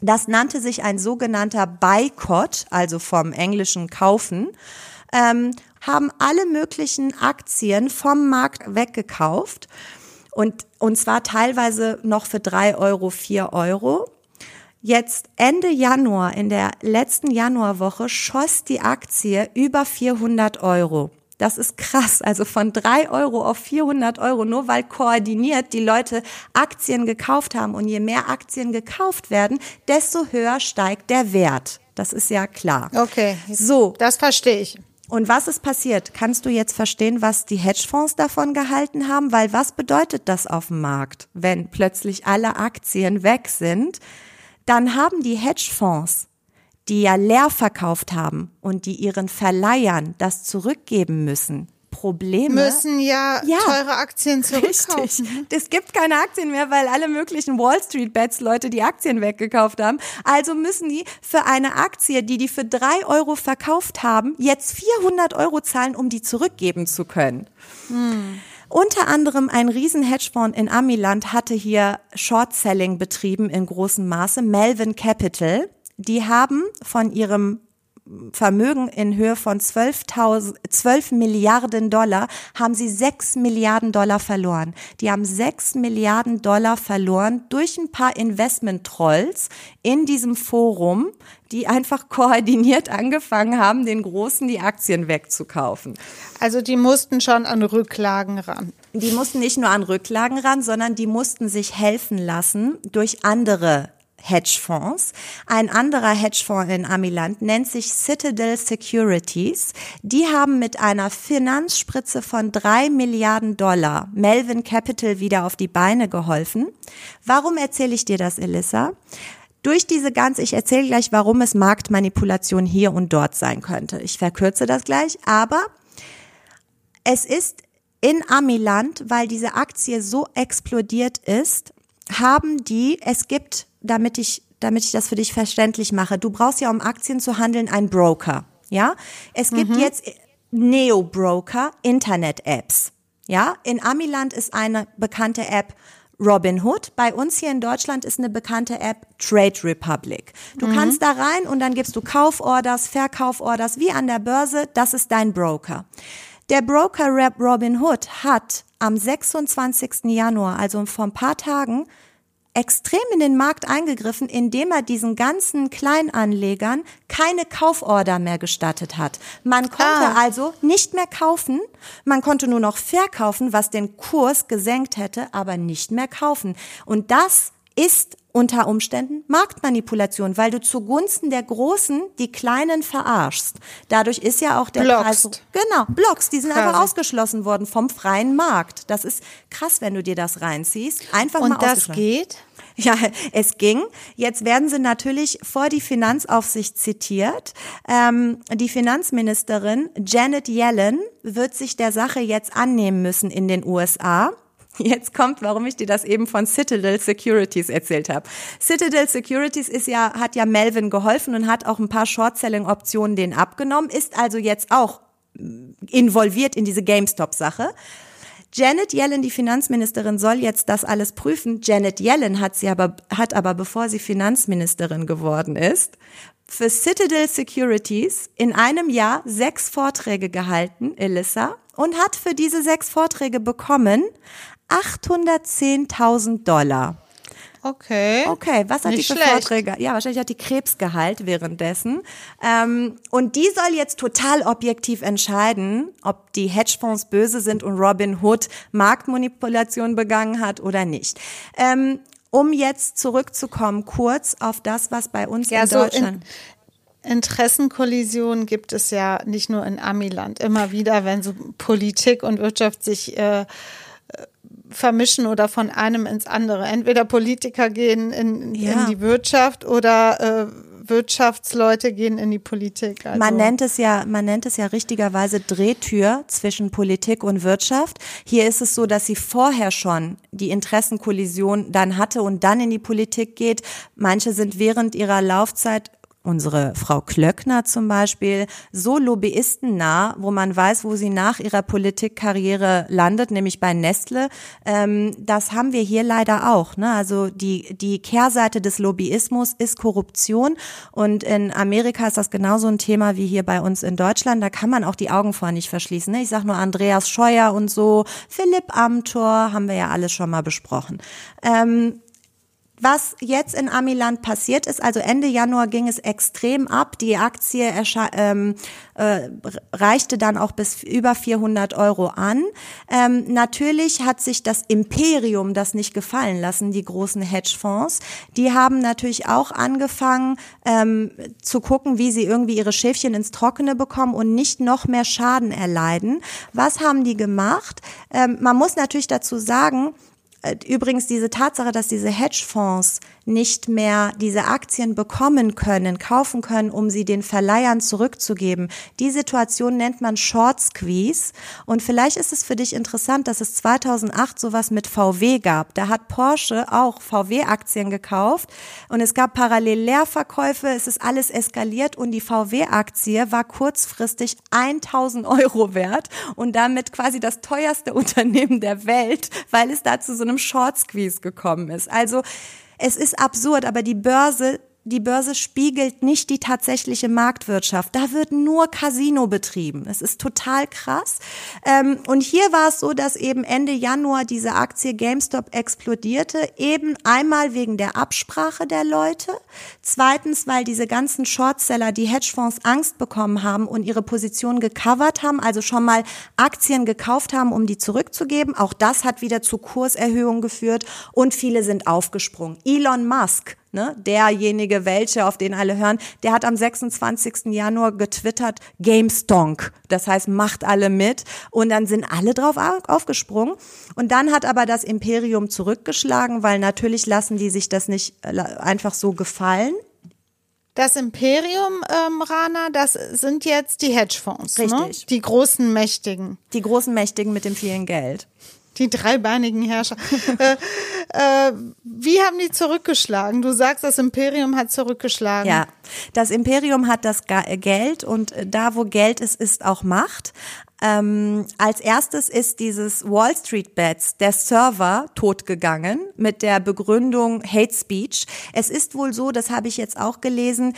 Speaker 3: Das nannte sich ein sogenannter Boycott, also vom englischen Kaufen, ähm, haben alle möglichen Aktien vom Markt weggekauft und, und zwar teilweise noch für drei Euro, vier Euro. Jetzt Ende Januar, in der letzten Januarwoche, schoss die Aktie über 400 Euro. Das ist krass. Also von drei Euro auf 400 Euro, nur weil koordiniert die Leute Aktien gekauft haben. Und je mehr Aktien gekauft werden, desto höher steigt der Wert. Das ist ja klar.
Speaker 2: Okay.
Speaker 3: So.
Speaker 2: Das verstehe ich.
Speaker 3: Und was ist passiert? Kannst du jetzt verstehen, was die Hedgefonds davon gehalten haben? Weil was bedeutet das auf dem Markt, wenn plötzlich alle Aktien weg sind? Dann haben die Hedgefonds die ja leer verkauft haben und die ihren Verleihern das zurückgeben müssen, Probleme.
Speaker 2: Müssen ja,
Speaker 3: Ja.
Speaker 2: teure Aktien zurückkaufen.
Speaker 3: Richtig. Es gibt keine Aktien mehr, weil alle möglichen Wall Street Bets Leute die Aktien weggekauft haben. Also müssen die für eine Aktie, die die für drei Euro verkauft haben, jetzt 400 Euro zahlen, um die zurückgeben zu können. Unter anderem ein riesen Hedgefonds in Amiland hatte hier Short-Selling betrieben in großem Maße, Melvin Capital. Die haben von ihrem Vermögen in Höhe von 12.000 12 Milliarden Dollar haben sie 6 Milliarden Dollar verloren. Die haben 6 Milliarden Dollar verloren durch ein paar Investment-Trolls in diesem Forum, die einfach koordiniert angefangen haben, den Großen die Aktien wegzukaufen.
Speaker 2: Also die mussten schon an Rücklagen ran.
Speaker 3: Die mussten nicht nur an Rücklagen ran, sondern die mussten sich helfen lassen durch andere Hedgefonds. Ein anderer Hedgefonds in Amiland nennt sich Citadel Securities. Die haben mit einer Finanzspritze von drei Milliarden Dollar Melvin Capital wieder auf die Beine geholfen. Warum erzähle ich dir das, Elissa? Durch diese ganze, ich erzähle gleich, warum es Marktmanipulation hier und dort sein könnte. Ich verkürze das gleich, aber es ist in Amiland, weil diese Aktie so explodiert ist, haben die, es gibt, damit ich, damit ich das für dich verständlich mache, du brauchst ja, um Aktien zu handeln, einen Broker. Ja, es gibt jetzt Neo-Broker, Internet-Apps. Ja, in Amiland ist eine bekannte App Robinhood. Bei uns hier in Deutschland ist eine bekannte App Trade Republic. Du kannst da rein und dann gibst du Kauforders, Verkauforders, wie an der Börse. Das ist dein Broker. Der Broker Rep Robinhood hat am 26. Januar, also vor ein paar Tagen, extrem in den Markt eingegriffen, indem er diesen ganzen Kleinanlegern keine Kauforder mehr gestattet hat. Man konnte
Speaker 2: Ah.
Speaker 3: also nicht mehr kaufen, man konnte nur noch verkaufen, was den Kurs gesenkt hätte, aber nicht mehr kaufen. Und das ist unter Umständen Marktmanipulation, weil du zugunsten der Großen die Kleinen verarschst. Dadurch ist ja auch der
Speaker 2: Blockst.
Speaker 3: Preis. Genau, Blocks, die sind einfach ausgeschlossen worden vom freien Markt. Das ist krass, wenn du dir das reinziehst. Einfach mal
Speaker 2: Und das geht?
Speaker 3: Ja, es ging. Jetzt werden sie natürlich vor die Finanzaufsicht zitiert. Ähm, die Finanzministerin Janet Yellen wird sich der Sache jetzt annehmen müssen in den USA. Jetzt kommt, warum ich dir das eben von Citadel Securities erzählt habe. Citadel Securities ist ja, hat ja Melvin geholfen und hat auch ein paar Short-Selling-Optionen denen abgenommen, ist also jetzt auch involviert in diese GameStop-Sache. Janet Yellen, die Finanzministerin, soll jetzt das alles prüfen. Janet Yellen hat sie aber, hat aber, bevor sie Finanzministerin geworden ist, für Citadel Securities in einem Jahr sechs Vorträge gehalten, Elissa, und hat für diese sechs Vorträge bekommen 810.000 Dollar.
Speaker 2: Okay.
Speaker 3: Okay, was hat
Speaker 2: Nicht
Speaker 3: die für
Speaker 2: schlecht.
Speaker 3: Vorträge? Ja, wahrscheinlich hat die Krebsgehalt währenddessen. Ähm, und die soll jetzt total objektiv entscheiden, ob die Hedgefonds böse sind und Robin Hood Marktmanipulation begangen hat oder nicht. Ähm, um jetzt zurückzukommen, kurz auf das, was bei uns
Speaker 2: Ja,
Speaker 3: in
Speaker 2: so
Speaker 3: Deutschland.
Speaker 2: in, Interessenkollisionen gibt es ja nicht nur in Amiland, immer wieder, wenn so Politik und Wirtschaft sich äh, äh, vermischen oder von einem ins andere. Entweder Politiker gehen in,
Speaker 3: Ja.
Speaker 2: in die Wirtschaft oder äh, Wirtschaftsleute gehen in die Politik. Also,
Speaker 3: Man nennt es ja, man nennt es ja richtigerweise Drehtür zwischen Politik und Wirtschaft. Hier ist es so, dass sie vorher schon die Interessenkollision dann hatte und dann in die Politik geht. Manche sind während ihrer Laufzeit Unsere Frau Klöckner zum Beispiel, so lobbyistennah, wo man weiß, wo sie nach ihrer Politikkarriere landet, nämlich bei Nestle. Ähm, das haben wir hier leider auch. Ne? Also die, die Kehrseite des Lobbyismus ist Korruption. Und in Amerika ist das genauso ein Thema wie hier bei uns in Deutschland. Da kann man auch die Augen vor nicht verschließen. Ne? Ich sag nur Andreas Scheuer und so, Philipp Amthor, haben wir ja alles schon mal besprochen. Ähm, was jetzt in Amiland passiert ist, also Ende Januar ging es extrem ab. Die Aktie ähm, äh, reichte dann auch bis über 400 Euro an. Ähm, natürlich hat sich das Imperium das nicht gefallen lassen, die großen Hedgefonds. Die haben natürlich auch angefangen ähm, zu gucken, wie sie irgendwie ihre Schäfchen ins Trockene bekommen und nicht noch mehr Schaden erleiden. Was haben die gemacht? Ähm, man muss natürlich dazu sagen, Übrigens diese Tatsache, dass diese Hedgefonds nicht mehr diese Aktien bekommen können, kaufen können, um sie den Verleihern zurückzugeben. Die Situation nennt man Short Squeeze. Und vielleicht ist es für dich interessant, dass es 2008 sowas mit VW gab. Da hat Porsche auch VW-Aktien gekauft und es gab parallel Leerverkäufe. Es ist alles eskaliert und die VW-Aktie war kurzfristig 1000 Euro wert und damit quasi das teuerste Unternehmen der Welt, weil es da zu so einem Short Squeeze gekommen ist. Also es ist absurd, aber die Börse die Börse spiegelt nicht die tatsächliche Marktwirtschaft. Da wird nur Casino betrieben. Es ist total krass. Ähm, und hier war es so, dass eben Ende Januar diese Aktie GameStop explodierte. Eben einmal wegen der Absprache der Leute. Zweitens, weil diese ganzen Shortseller, die Hedgefonds Angst bekommen haben und ihre Position gecovert haben, also schon mal Aktien gekauft haben, um die zurückzugeben. Auch das hat wieder zu Kurserhöhungen geführt und viele sind aufgesprungen. Elon Musk ne, derjenige welche, auf den alle hören, der hat am 26. Januar getwittert, GameStonk. Das heißt, macht alle mit. Und dann sind alle drauf au- aufgesprungen. Und dann hat aber das Imperium zurückgeschlagen, weil natürlich lassen die sich das nicht äh, einfach so gefallen.
Speaker 2: Das Imperium, ähm, Rana, das sind jetzt die Hedgefonds, ne?
Speaker 3: Richtig.
Speaker 2: die großen Mächtigen.
Speaker 3: Die großen Mächtigen mit dem vielen Geld.
Speaker 2: Die dreibeinigen Herrscher. äh, äh, wie haben die zurückgeschlagen? Du sagst, das Imperium hat zurückgeschlagen.
Speaker 3: Ja, das Imperium hat das Ga- Geld und äh, da, wo Geld ist, ist auch Macht. Ähm, als erstes ist dieses Wall Street Bets, der Server, totgegangen mit der Begründung Hate Speech. Es ist wohl so, das habe ich jetzt auch gelesen,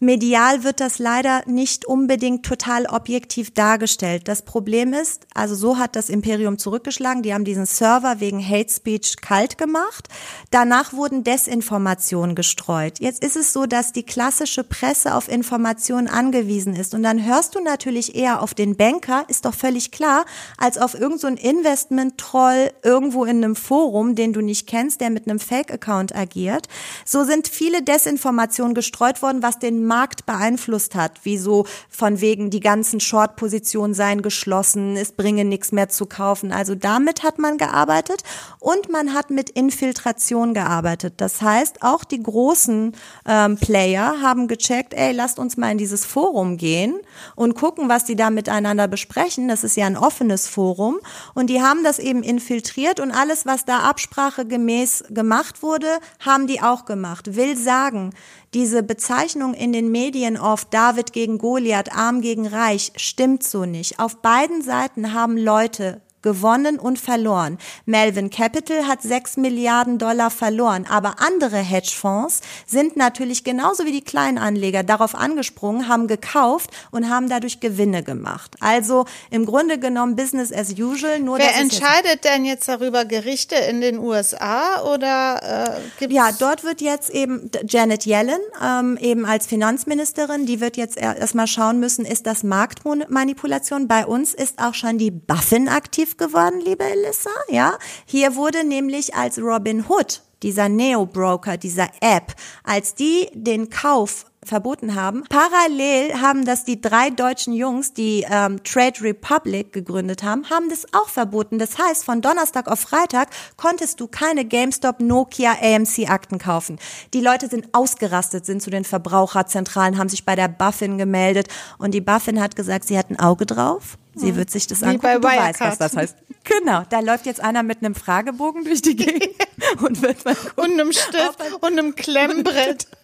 Speaker 3: Medial wird das leider nicht unbedingt total objektiv dargestellt. Das Problem ist, also so hat das Imperium zurückgeschlagen, die haben diesen Server wegen Hate Speech kalt gemacht. Danach wurden Desinformationen gestreut. Jetzt ist es so, dass die klassische Presse auf Informationen angewiesen ist. Und dann hörst du natürlich eher auf den Banker, ist doch völlig klar, als auf irgendeinen so Investment-Troll irgendwo in einem Forum, den du nicht kennst, der mit einem Fake-Account agiert. So sind viele Desinformationen gestreut worden, was den Markt beeinflusst hat, wie so von wegen die ganzen Short-Positionen seien geschlossen, es bringe nichts mehr zu kaufen. Also damit hat man gearbeitet und man hat mit Infiltration gearbeitet. Das heißt, auch die großen ähm, Player haben gecheckt, ey, lasst uns mal in dieses Forum gehen und gucken, was die da miteinander besprechen. Das ist ja ein offenes Forum und die haben das eben infiltriert und alles, was da absprachegemäß gemacht wurde, haben die auch gemacht. Will sagen, diese Bezeichnung in den Medien oft David gegen Goliath, arm gegen reich, stimmt so nicht. Auf beiden Seiten haben Leute gewonnen und verloren. Melvin Capital hat 6 Milliarden Dollar verloren, aber andere Hedgefonds sind natürlich genauso wie die Kleinanleger darauf angesprungen, haben gekauft und haben dadurch Gewinne gemacht. Also im Grunde genommen Business as usual. Nur
Speaker 2: Wer entscheidet denn jetzt darüber? Gerichte in den USA oder äh, gibt's
Speaker 3: Ja, dort wird jetzt eben Janet Yellen ähm, eben als Finanzministerin, die wird jetzt erstmal schauen müssen, ist das Marktmanipulation? Bei uns ist auch schon die Buffin aktiv geworden, liebe Elissa. Ja, hier wurde nämlich als Robin Hood, dieser Neo-Broker, dieser App, als die den Kauf verboten haben. Parallel haben das die drei deutschen Jungs, die ähm, Trade Republic gegründet haben, haben das auch verboten. Das heißt, von Donnerstag auf Freitag konntest du keine GameStop, Nokia, AMC Akten kaufen. Die Leute sind ausgerastet, sind zu den Verbraucherzentralen, haben sich bei der Buffin gemeldet und die Buffin hat gesagt, sie hat ein Auge drauf Sie wird sich das
Speaker 2: Wie
Speaker 3: angucken.
Speaker 2: bei
Speaker 3: du weißt,
Speaker 2: Wirecard.
Speaker 3: was das heißt. Genau, da läuft jetzt einer mit einem Fragebogen durch die Gegend und wird mal gucken.
Speaker 2: und einem Stift und einem Klemmbrett.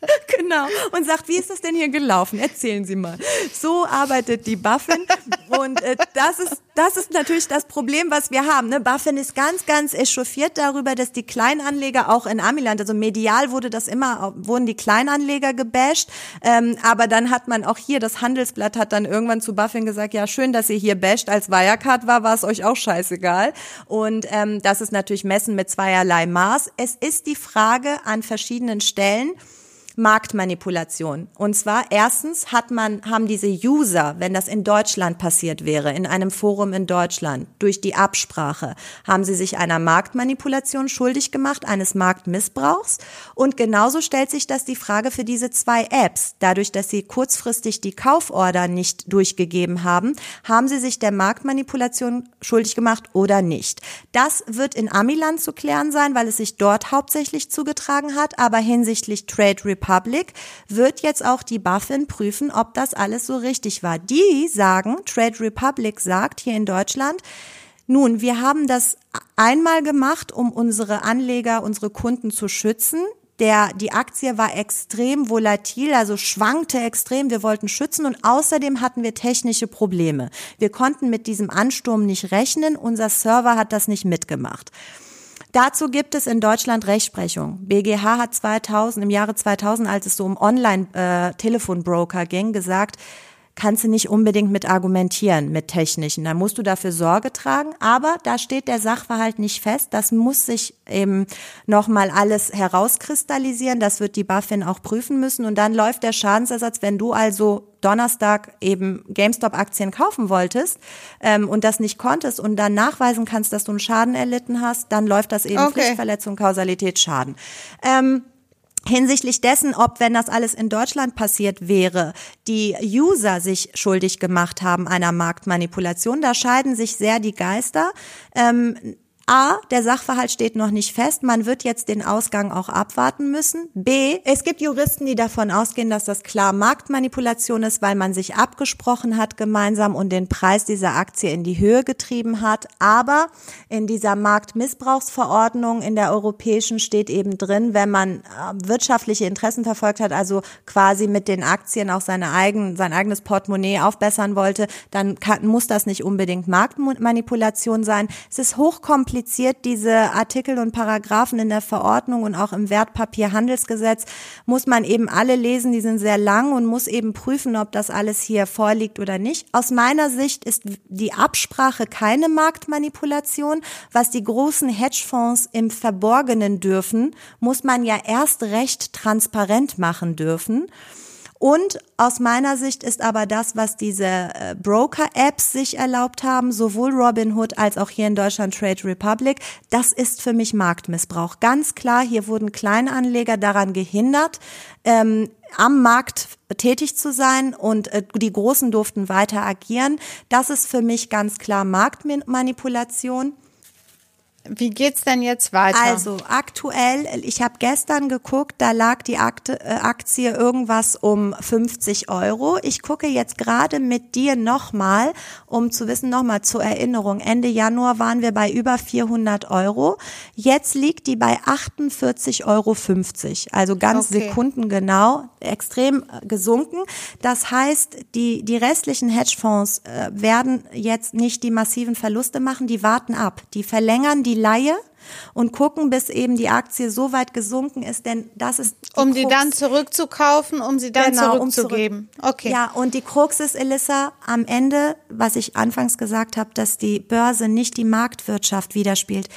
Speaker 3: Genau. Und sagt, wie ist das denn hier gelaufen? Erzählen Sie mal. So arbeitet die Buffin. Und äh, das ist das ist natürlich das Problem, was wir haben. Ne? Buffin ist ganz, ganz echauffiert darüber, dass die Kleinanleger auch in Amiland, also medial wurde das immer, wurden die Kleinanleger gebasht. Ähm, aber dann hat man auch hier, das Handelsblatt hat dann irgendwann zu Buffin gesagt, ja, schön, dass ihr hier basht. Als Wirecard war, war es euch auch scheißegal. Und ähm, das ist natürlich Messen mit zweierlei Maß. Es ist die Frage an verschiedenen Stellen, Marktmanipulation. Und zwar erstens hat man, haben diese User, wenn das in Deutschland passiert wäre, in einem Forum in Deutschland, durch die Absprache, haben sie sich einer Marktmanipulation schuldig gemacht, eines Marktmissbrauchs. Und genauso stellt sich das die Frage für diese zwei Apps. Dadurch, dass sie kurzfristig die Kauforder nicht durchgegeben haben, haben sie sich der Marktmanipulation schuldig gemacht oder nicht. Das wird in Amiland zu klären sein, weil es sich dort hauptsächlich zugetragen hat, aber hinsichtlich Trade Republic wird jetzt auch die Buffin prüfen, ob das alles so richtig war. Die sagen, Trade Republic sagt hier in Deutschland, nun, wir haben das einmal gemacht, um unsere Anleger, unsere Kunden zu schützen. Der, die Aktie war extrem volatil, also schwankte extrem. Wir wollten schützen und außerdem hatten wir technische Probleme. Wir konnten mit diesem Ansturm nicht rechnen. Unser Server hat das nicht mitgemacht. Dazu gibt es in Deutschland Rechtsprechung. BGH hat 2000, im Jahre 2000, als es so um Online-Telefonbroker ging, gesagt, kannst du nicht unbedingt mit argumentieren, mit technischen. Da musst du dafür Sorge tragen, aber da steht der Sachverhalt nicht fest. Das muss sich eben nochmal alles herauskristallisieren. Das wird die BaFin auch prüfen müssen. Und dann läuft der Schadensersatz, wenn du also Donnerstag eben GameStop-Aktien kaufen wolltest ähm, und das nicht konntest und dann nachweisen kannst, dass du einen Schaden erlitten hast, dann läuft das eben
Speaker 2: Okay.
Speaker 3: Pflichtverletzung, Kausalität, Schaden. Ähm, Hinsichtlich dessen, ob, wenn das alles in Deutschland passiert wäre, die User sich schuldig gemacht haben einer Marktmanipulation, da scheiden sich sehr die Geister. Ähm, A, der Sachverhalt steht noch nicht fest. Man wird jetzt den Ausgang auch abwarten müssen. B, es gibt Juristen, die davon ausgehen, dass das klar Marktmanipulation ist, weil man sich abgesprochen hat gemeinsam und den Preis dieser Aktie in die Höhe getrieben hat. Aber in dieser Marktmissbrauchsverordnung in der europäischen steht eben drin, wenn man äh, wirtschaftliche Interessen verfolgt hat, also quasi mit den Aktien auch seine eigen, sein eigenes Portemonnaie aufbessern wollte, dann kann, muss das nicht unbedingt Marktmanipulation sein. Es ist hochkompliziert kompliziert. Diese Artikel und Paragraphen in der Verordnung und auch im Wertpapierhandelsgesetz muss man eben alle lesen. Die sind sehr lang und muss eben prüfen, ob das alles hier vorliegt oder nicht. Aus meiner Sicht ist die Absprache keine Marktmanipulation. Was die großen Hedgefonds im Verborgenen dürfen, muss man ja erst recht transparent machen dürfen. Und aus meiner Sicht ist aber das, was diese äh, Broker-Apps sich erlaubt haben, sowohl Robinhood als auch hier in Deutschland Trade Republic, das ist für mich Marktmissbrauch. Ganz klar, hier wurden Kleinanleger daran gehindert, ähm, am Markt tätig zu sein und äh, die Großen durften weiter agieren. Das ist für mich ganz klar Marktmanipulation.
Speaker 2: Wie geht's denn jetzt weiter?
Speaker 3: Also aktuell, ich habe gestern geguckt, da lag die Akte, äh, Aktie irgendwas um 50 Euro. Ich gucke jetzt gerade mit dir nochmal, um zu wissen, nochmal zur Erinnerung, Ende Januar waren wir bei über 400 Euro. Jetzt liegt die bei 48,50 Euro. Also ganz okay. sekundengenau, extrem äh, gesunken. Das heißt, die, die restlichen Hedgefonds äh, werden jetzt nicht die massiven Verluste machen, die warten ab. Die verlängern die Laie und gucken, bis eben die Aktie so weit gesunken ist, denn das ist
Speaker 2: die um Krux. die dann zurückzukaufen, um sie dann genau, zurückzugeben.
Speaker 3: Um zurück. Okay. Ja, und die Krux ist, Elissa, am Ende, was ich anfangs gesagt habe, dass die Börse nicht die Marktwirtschaft widerspielt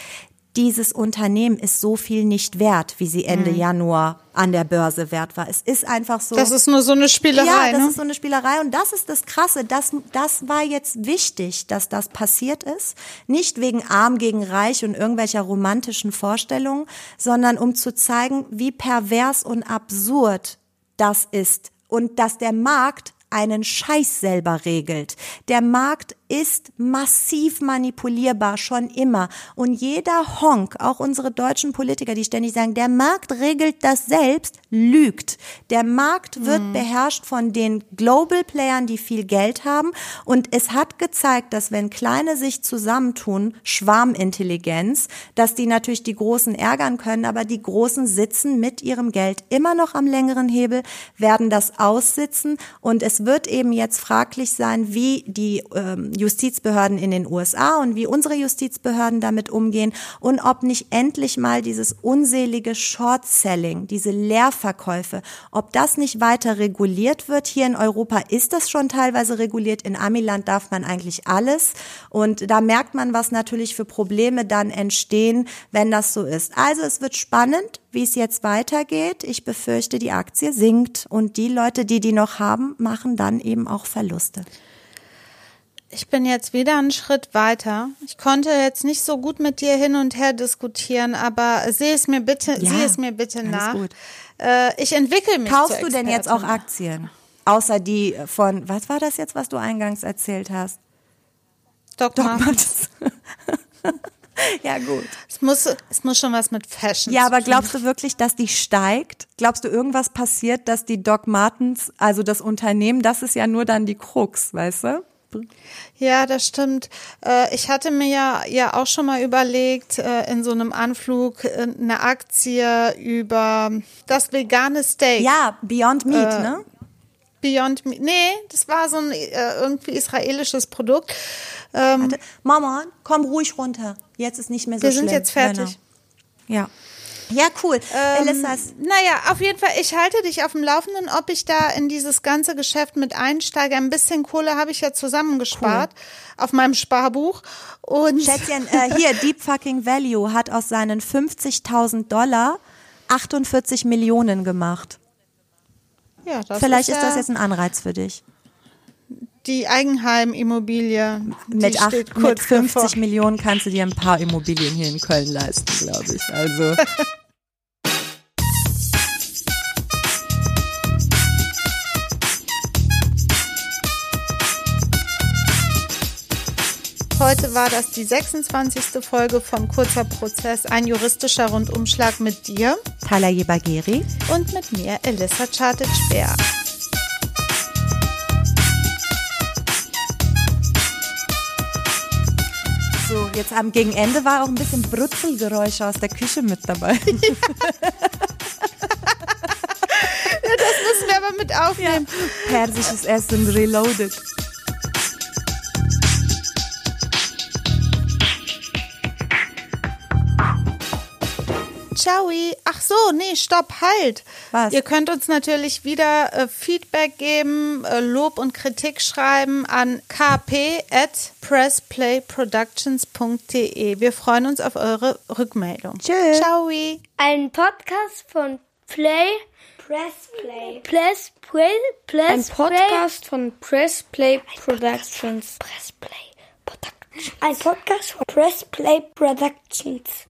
Speaker 3: dieses Unternehmen ist so viel nicht wert, wie sie Ende mhm. Januar an der Börse wert war. Es ist einfach so.
Speaker 2: Das ist nur so eine Spielerei.
Speaker 3: Ja, das
Speaker 2: ne?
Speaker 3: ist so eine Spielerei und das ist das Krasse. Das, das war jetzt wichtig, dass das passiert ist. Nicht wegen Arm gegen Reich und irgendwelcher romantischen Vorstellungen, sondern um zu zeigen, wie pervers und absurd das ist und dass der Markt einen Scheiß selber regelt. Der Markt ist massiv manipulierbar, schon immer. Und jeder Honk, auch unsere deutschen Politiker, die ständig sagen, der Markt regelt das selbst, lügt. Der Markt wird mhm. beherrscht von den Global Playern, die viel Geld haben. Und es hat gezeigt, dass wenn Kleine sich zusammentun, Schwarmintelligenz, dass die natürlich die Großen ärgern können, aber die Großen sitzen mit ihrem Geld immer noch am längeren Hebel, werden das aussitzen. Und es wird eben jetzt fraglich sein, wie die ähm, Justizbehörden in den USA und wie unsere Justizbehörden damit umgehen und ob nicht endlich mal dieses unselige Short-Selling, diese Leerverkäufe, ob das nicht weiter reguliert wird. Hier in Europa ist das schon teilweise reguliert. In Amiland darf man eigentlich alles. Und da merkt man, was natürlich für Probleme dann entstehen, wenn das so ist. Also es wird spannend, wie es jetzt weitergeht. Ich befürchte, die Aktie sinkt und die Leute, die die noch haben, machen dann eben auch Verluste
Speaker 2: ich bin jetzt wieder einen Schritt weiter. Ich konnte jetzt nicht so gut mit dir hin und her diskutieren, aber sieh es mir bitte, ja, sieh es mir bitte nach. Gut. Äh, ich entwickle mich.
Speaker 3: Kaufst du denn jetzt auch Aktien? Außer die von, was war das jetzt, was du eingangs erzählt hast?
Speaker 2: Doc, Doc Martens.
Speaker 3: ja, gut.
Speaker 2: Es muss, es muss schon was mit Fashion
Speaker 3: Ja, aber glaubst du wirklich, dass die steigt? Glaubst du, irgendwas passiert, dass die Doc Martens, also das Unternehmen, das ist ja nur dann die Krux, weißt du?
Speaker 2: Ja, das stimmt. Äh, ich hatte mir ja, ja auch schon mal überlegt, äh, in so einem Anflug äh, eine Aktie über das vegane Steak.
Speaker 3: Ja, Beyond Meat, äh, ne?
Speaker 2: Beyond Meat. Nee, das war so ein irgendwie israelisches Produkt. Ähm,
Speaker 3: Mama, komm ruhig runter. Jetzt ist nicht mehr so
Speaker 2: wir
Speaker 3: schlimm.
Speaker 2: Wir sind jetzt fertig.
Speaker 3: Genau. Ja. Ja, cool.
Speaker 2: Ähm, Elissas. Naja, auf jeden Fall, ich halte dich auf dem Laufenden, ob ich da in dieses ganze Geschäft mit einsteige. Ein bisschen Kohle habe ich ja zusammengespart cool. auf meinem Sparbuch. Und
Speaker 3: Schätzchen, äh, hier, Deep Fucking Value hat aus seinen 50.000 Dollar 48 Millionen gemacht. Ja, das Vielleicht ist, ist das jetzt ein Anreiz für dich
Speaker 2: die Eigenheimimmobilie.
Speaker 3: Mit, acht, mit 50 bevor. Millionen kannst du dir ein paar Immobilien hier in Köln leisten, glaube ich. Also.
Speaker 2: Heute war das die 26. Folge von Kurzer Prozess, ein juristischer Rundumschlag mit dir,
Speaker 3: Talaye Bagheri
Speaker 2: und mit mir, Elissa Chartic-Speer.
Speaker 3: So, jetzt am Gegenende war auch ein bisschen Brutzelgeräusche aus der Küche mit dabei. ja,
Speaker 2: das müssen wir aber mit aufnehmen.
Speaker 3: Ja. Persisches Essen reloaded.
Speaker 2: Ciao. Ach so, nee, stopp, halt.
Speaker 3: Was?
Speaker 2: Ihr könnt uns natürlich wieder äh, Feedback geben, äh, Lob und Kritik schreiben an kp at pressplayproductions.de. Wir freuen uns auf eure Rückmeldung.
Speaker 3: Tschüss.
Speaker 2: Ciao.
Speaker 1: Ein Podcast von Play.
Speaker 4: Press Play.
Speaker 1: Press Play. Press
Speaker 4: Ein
Speaker 1: Podcast von Press Play Productions.
Speaker 4: Press Play Productions. Ein Podcast von Press Play Productions.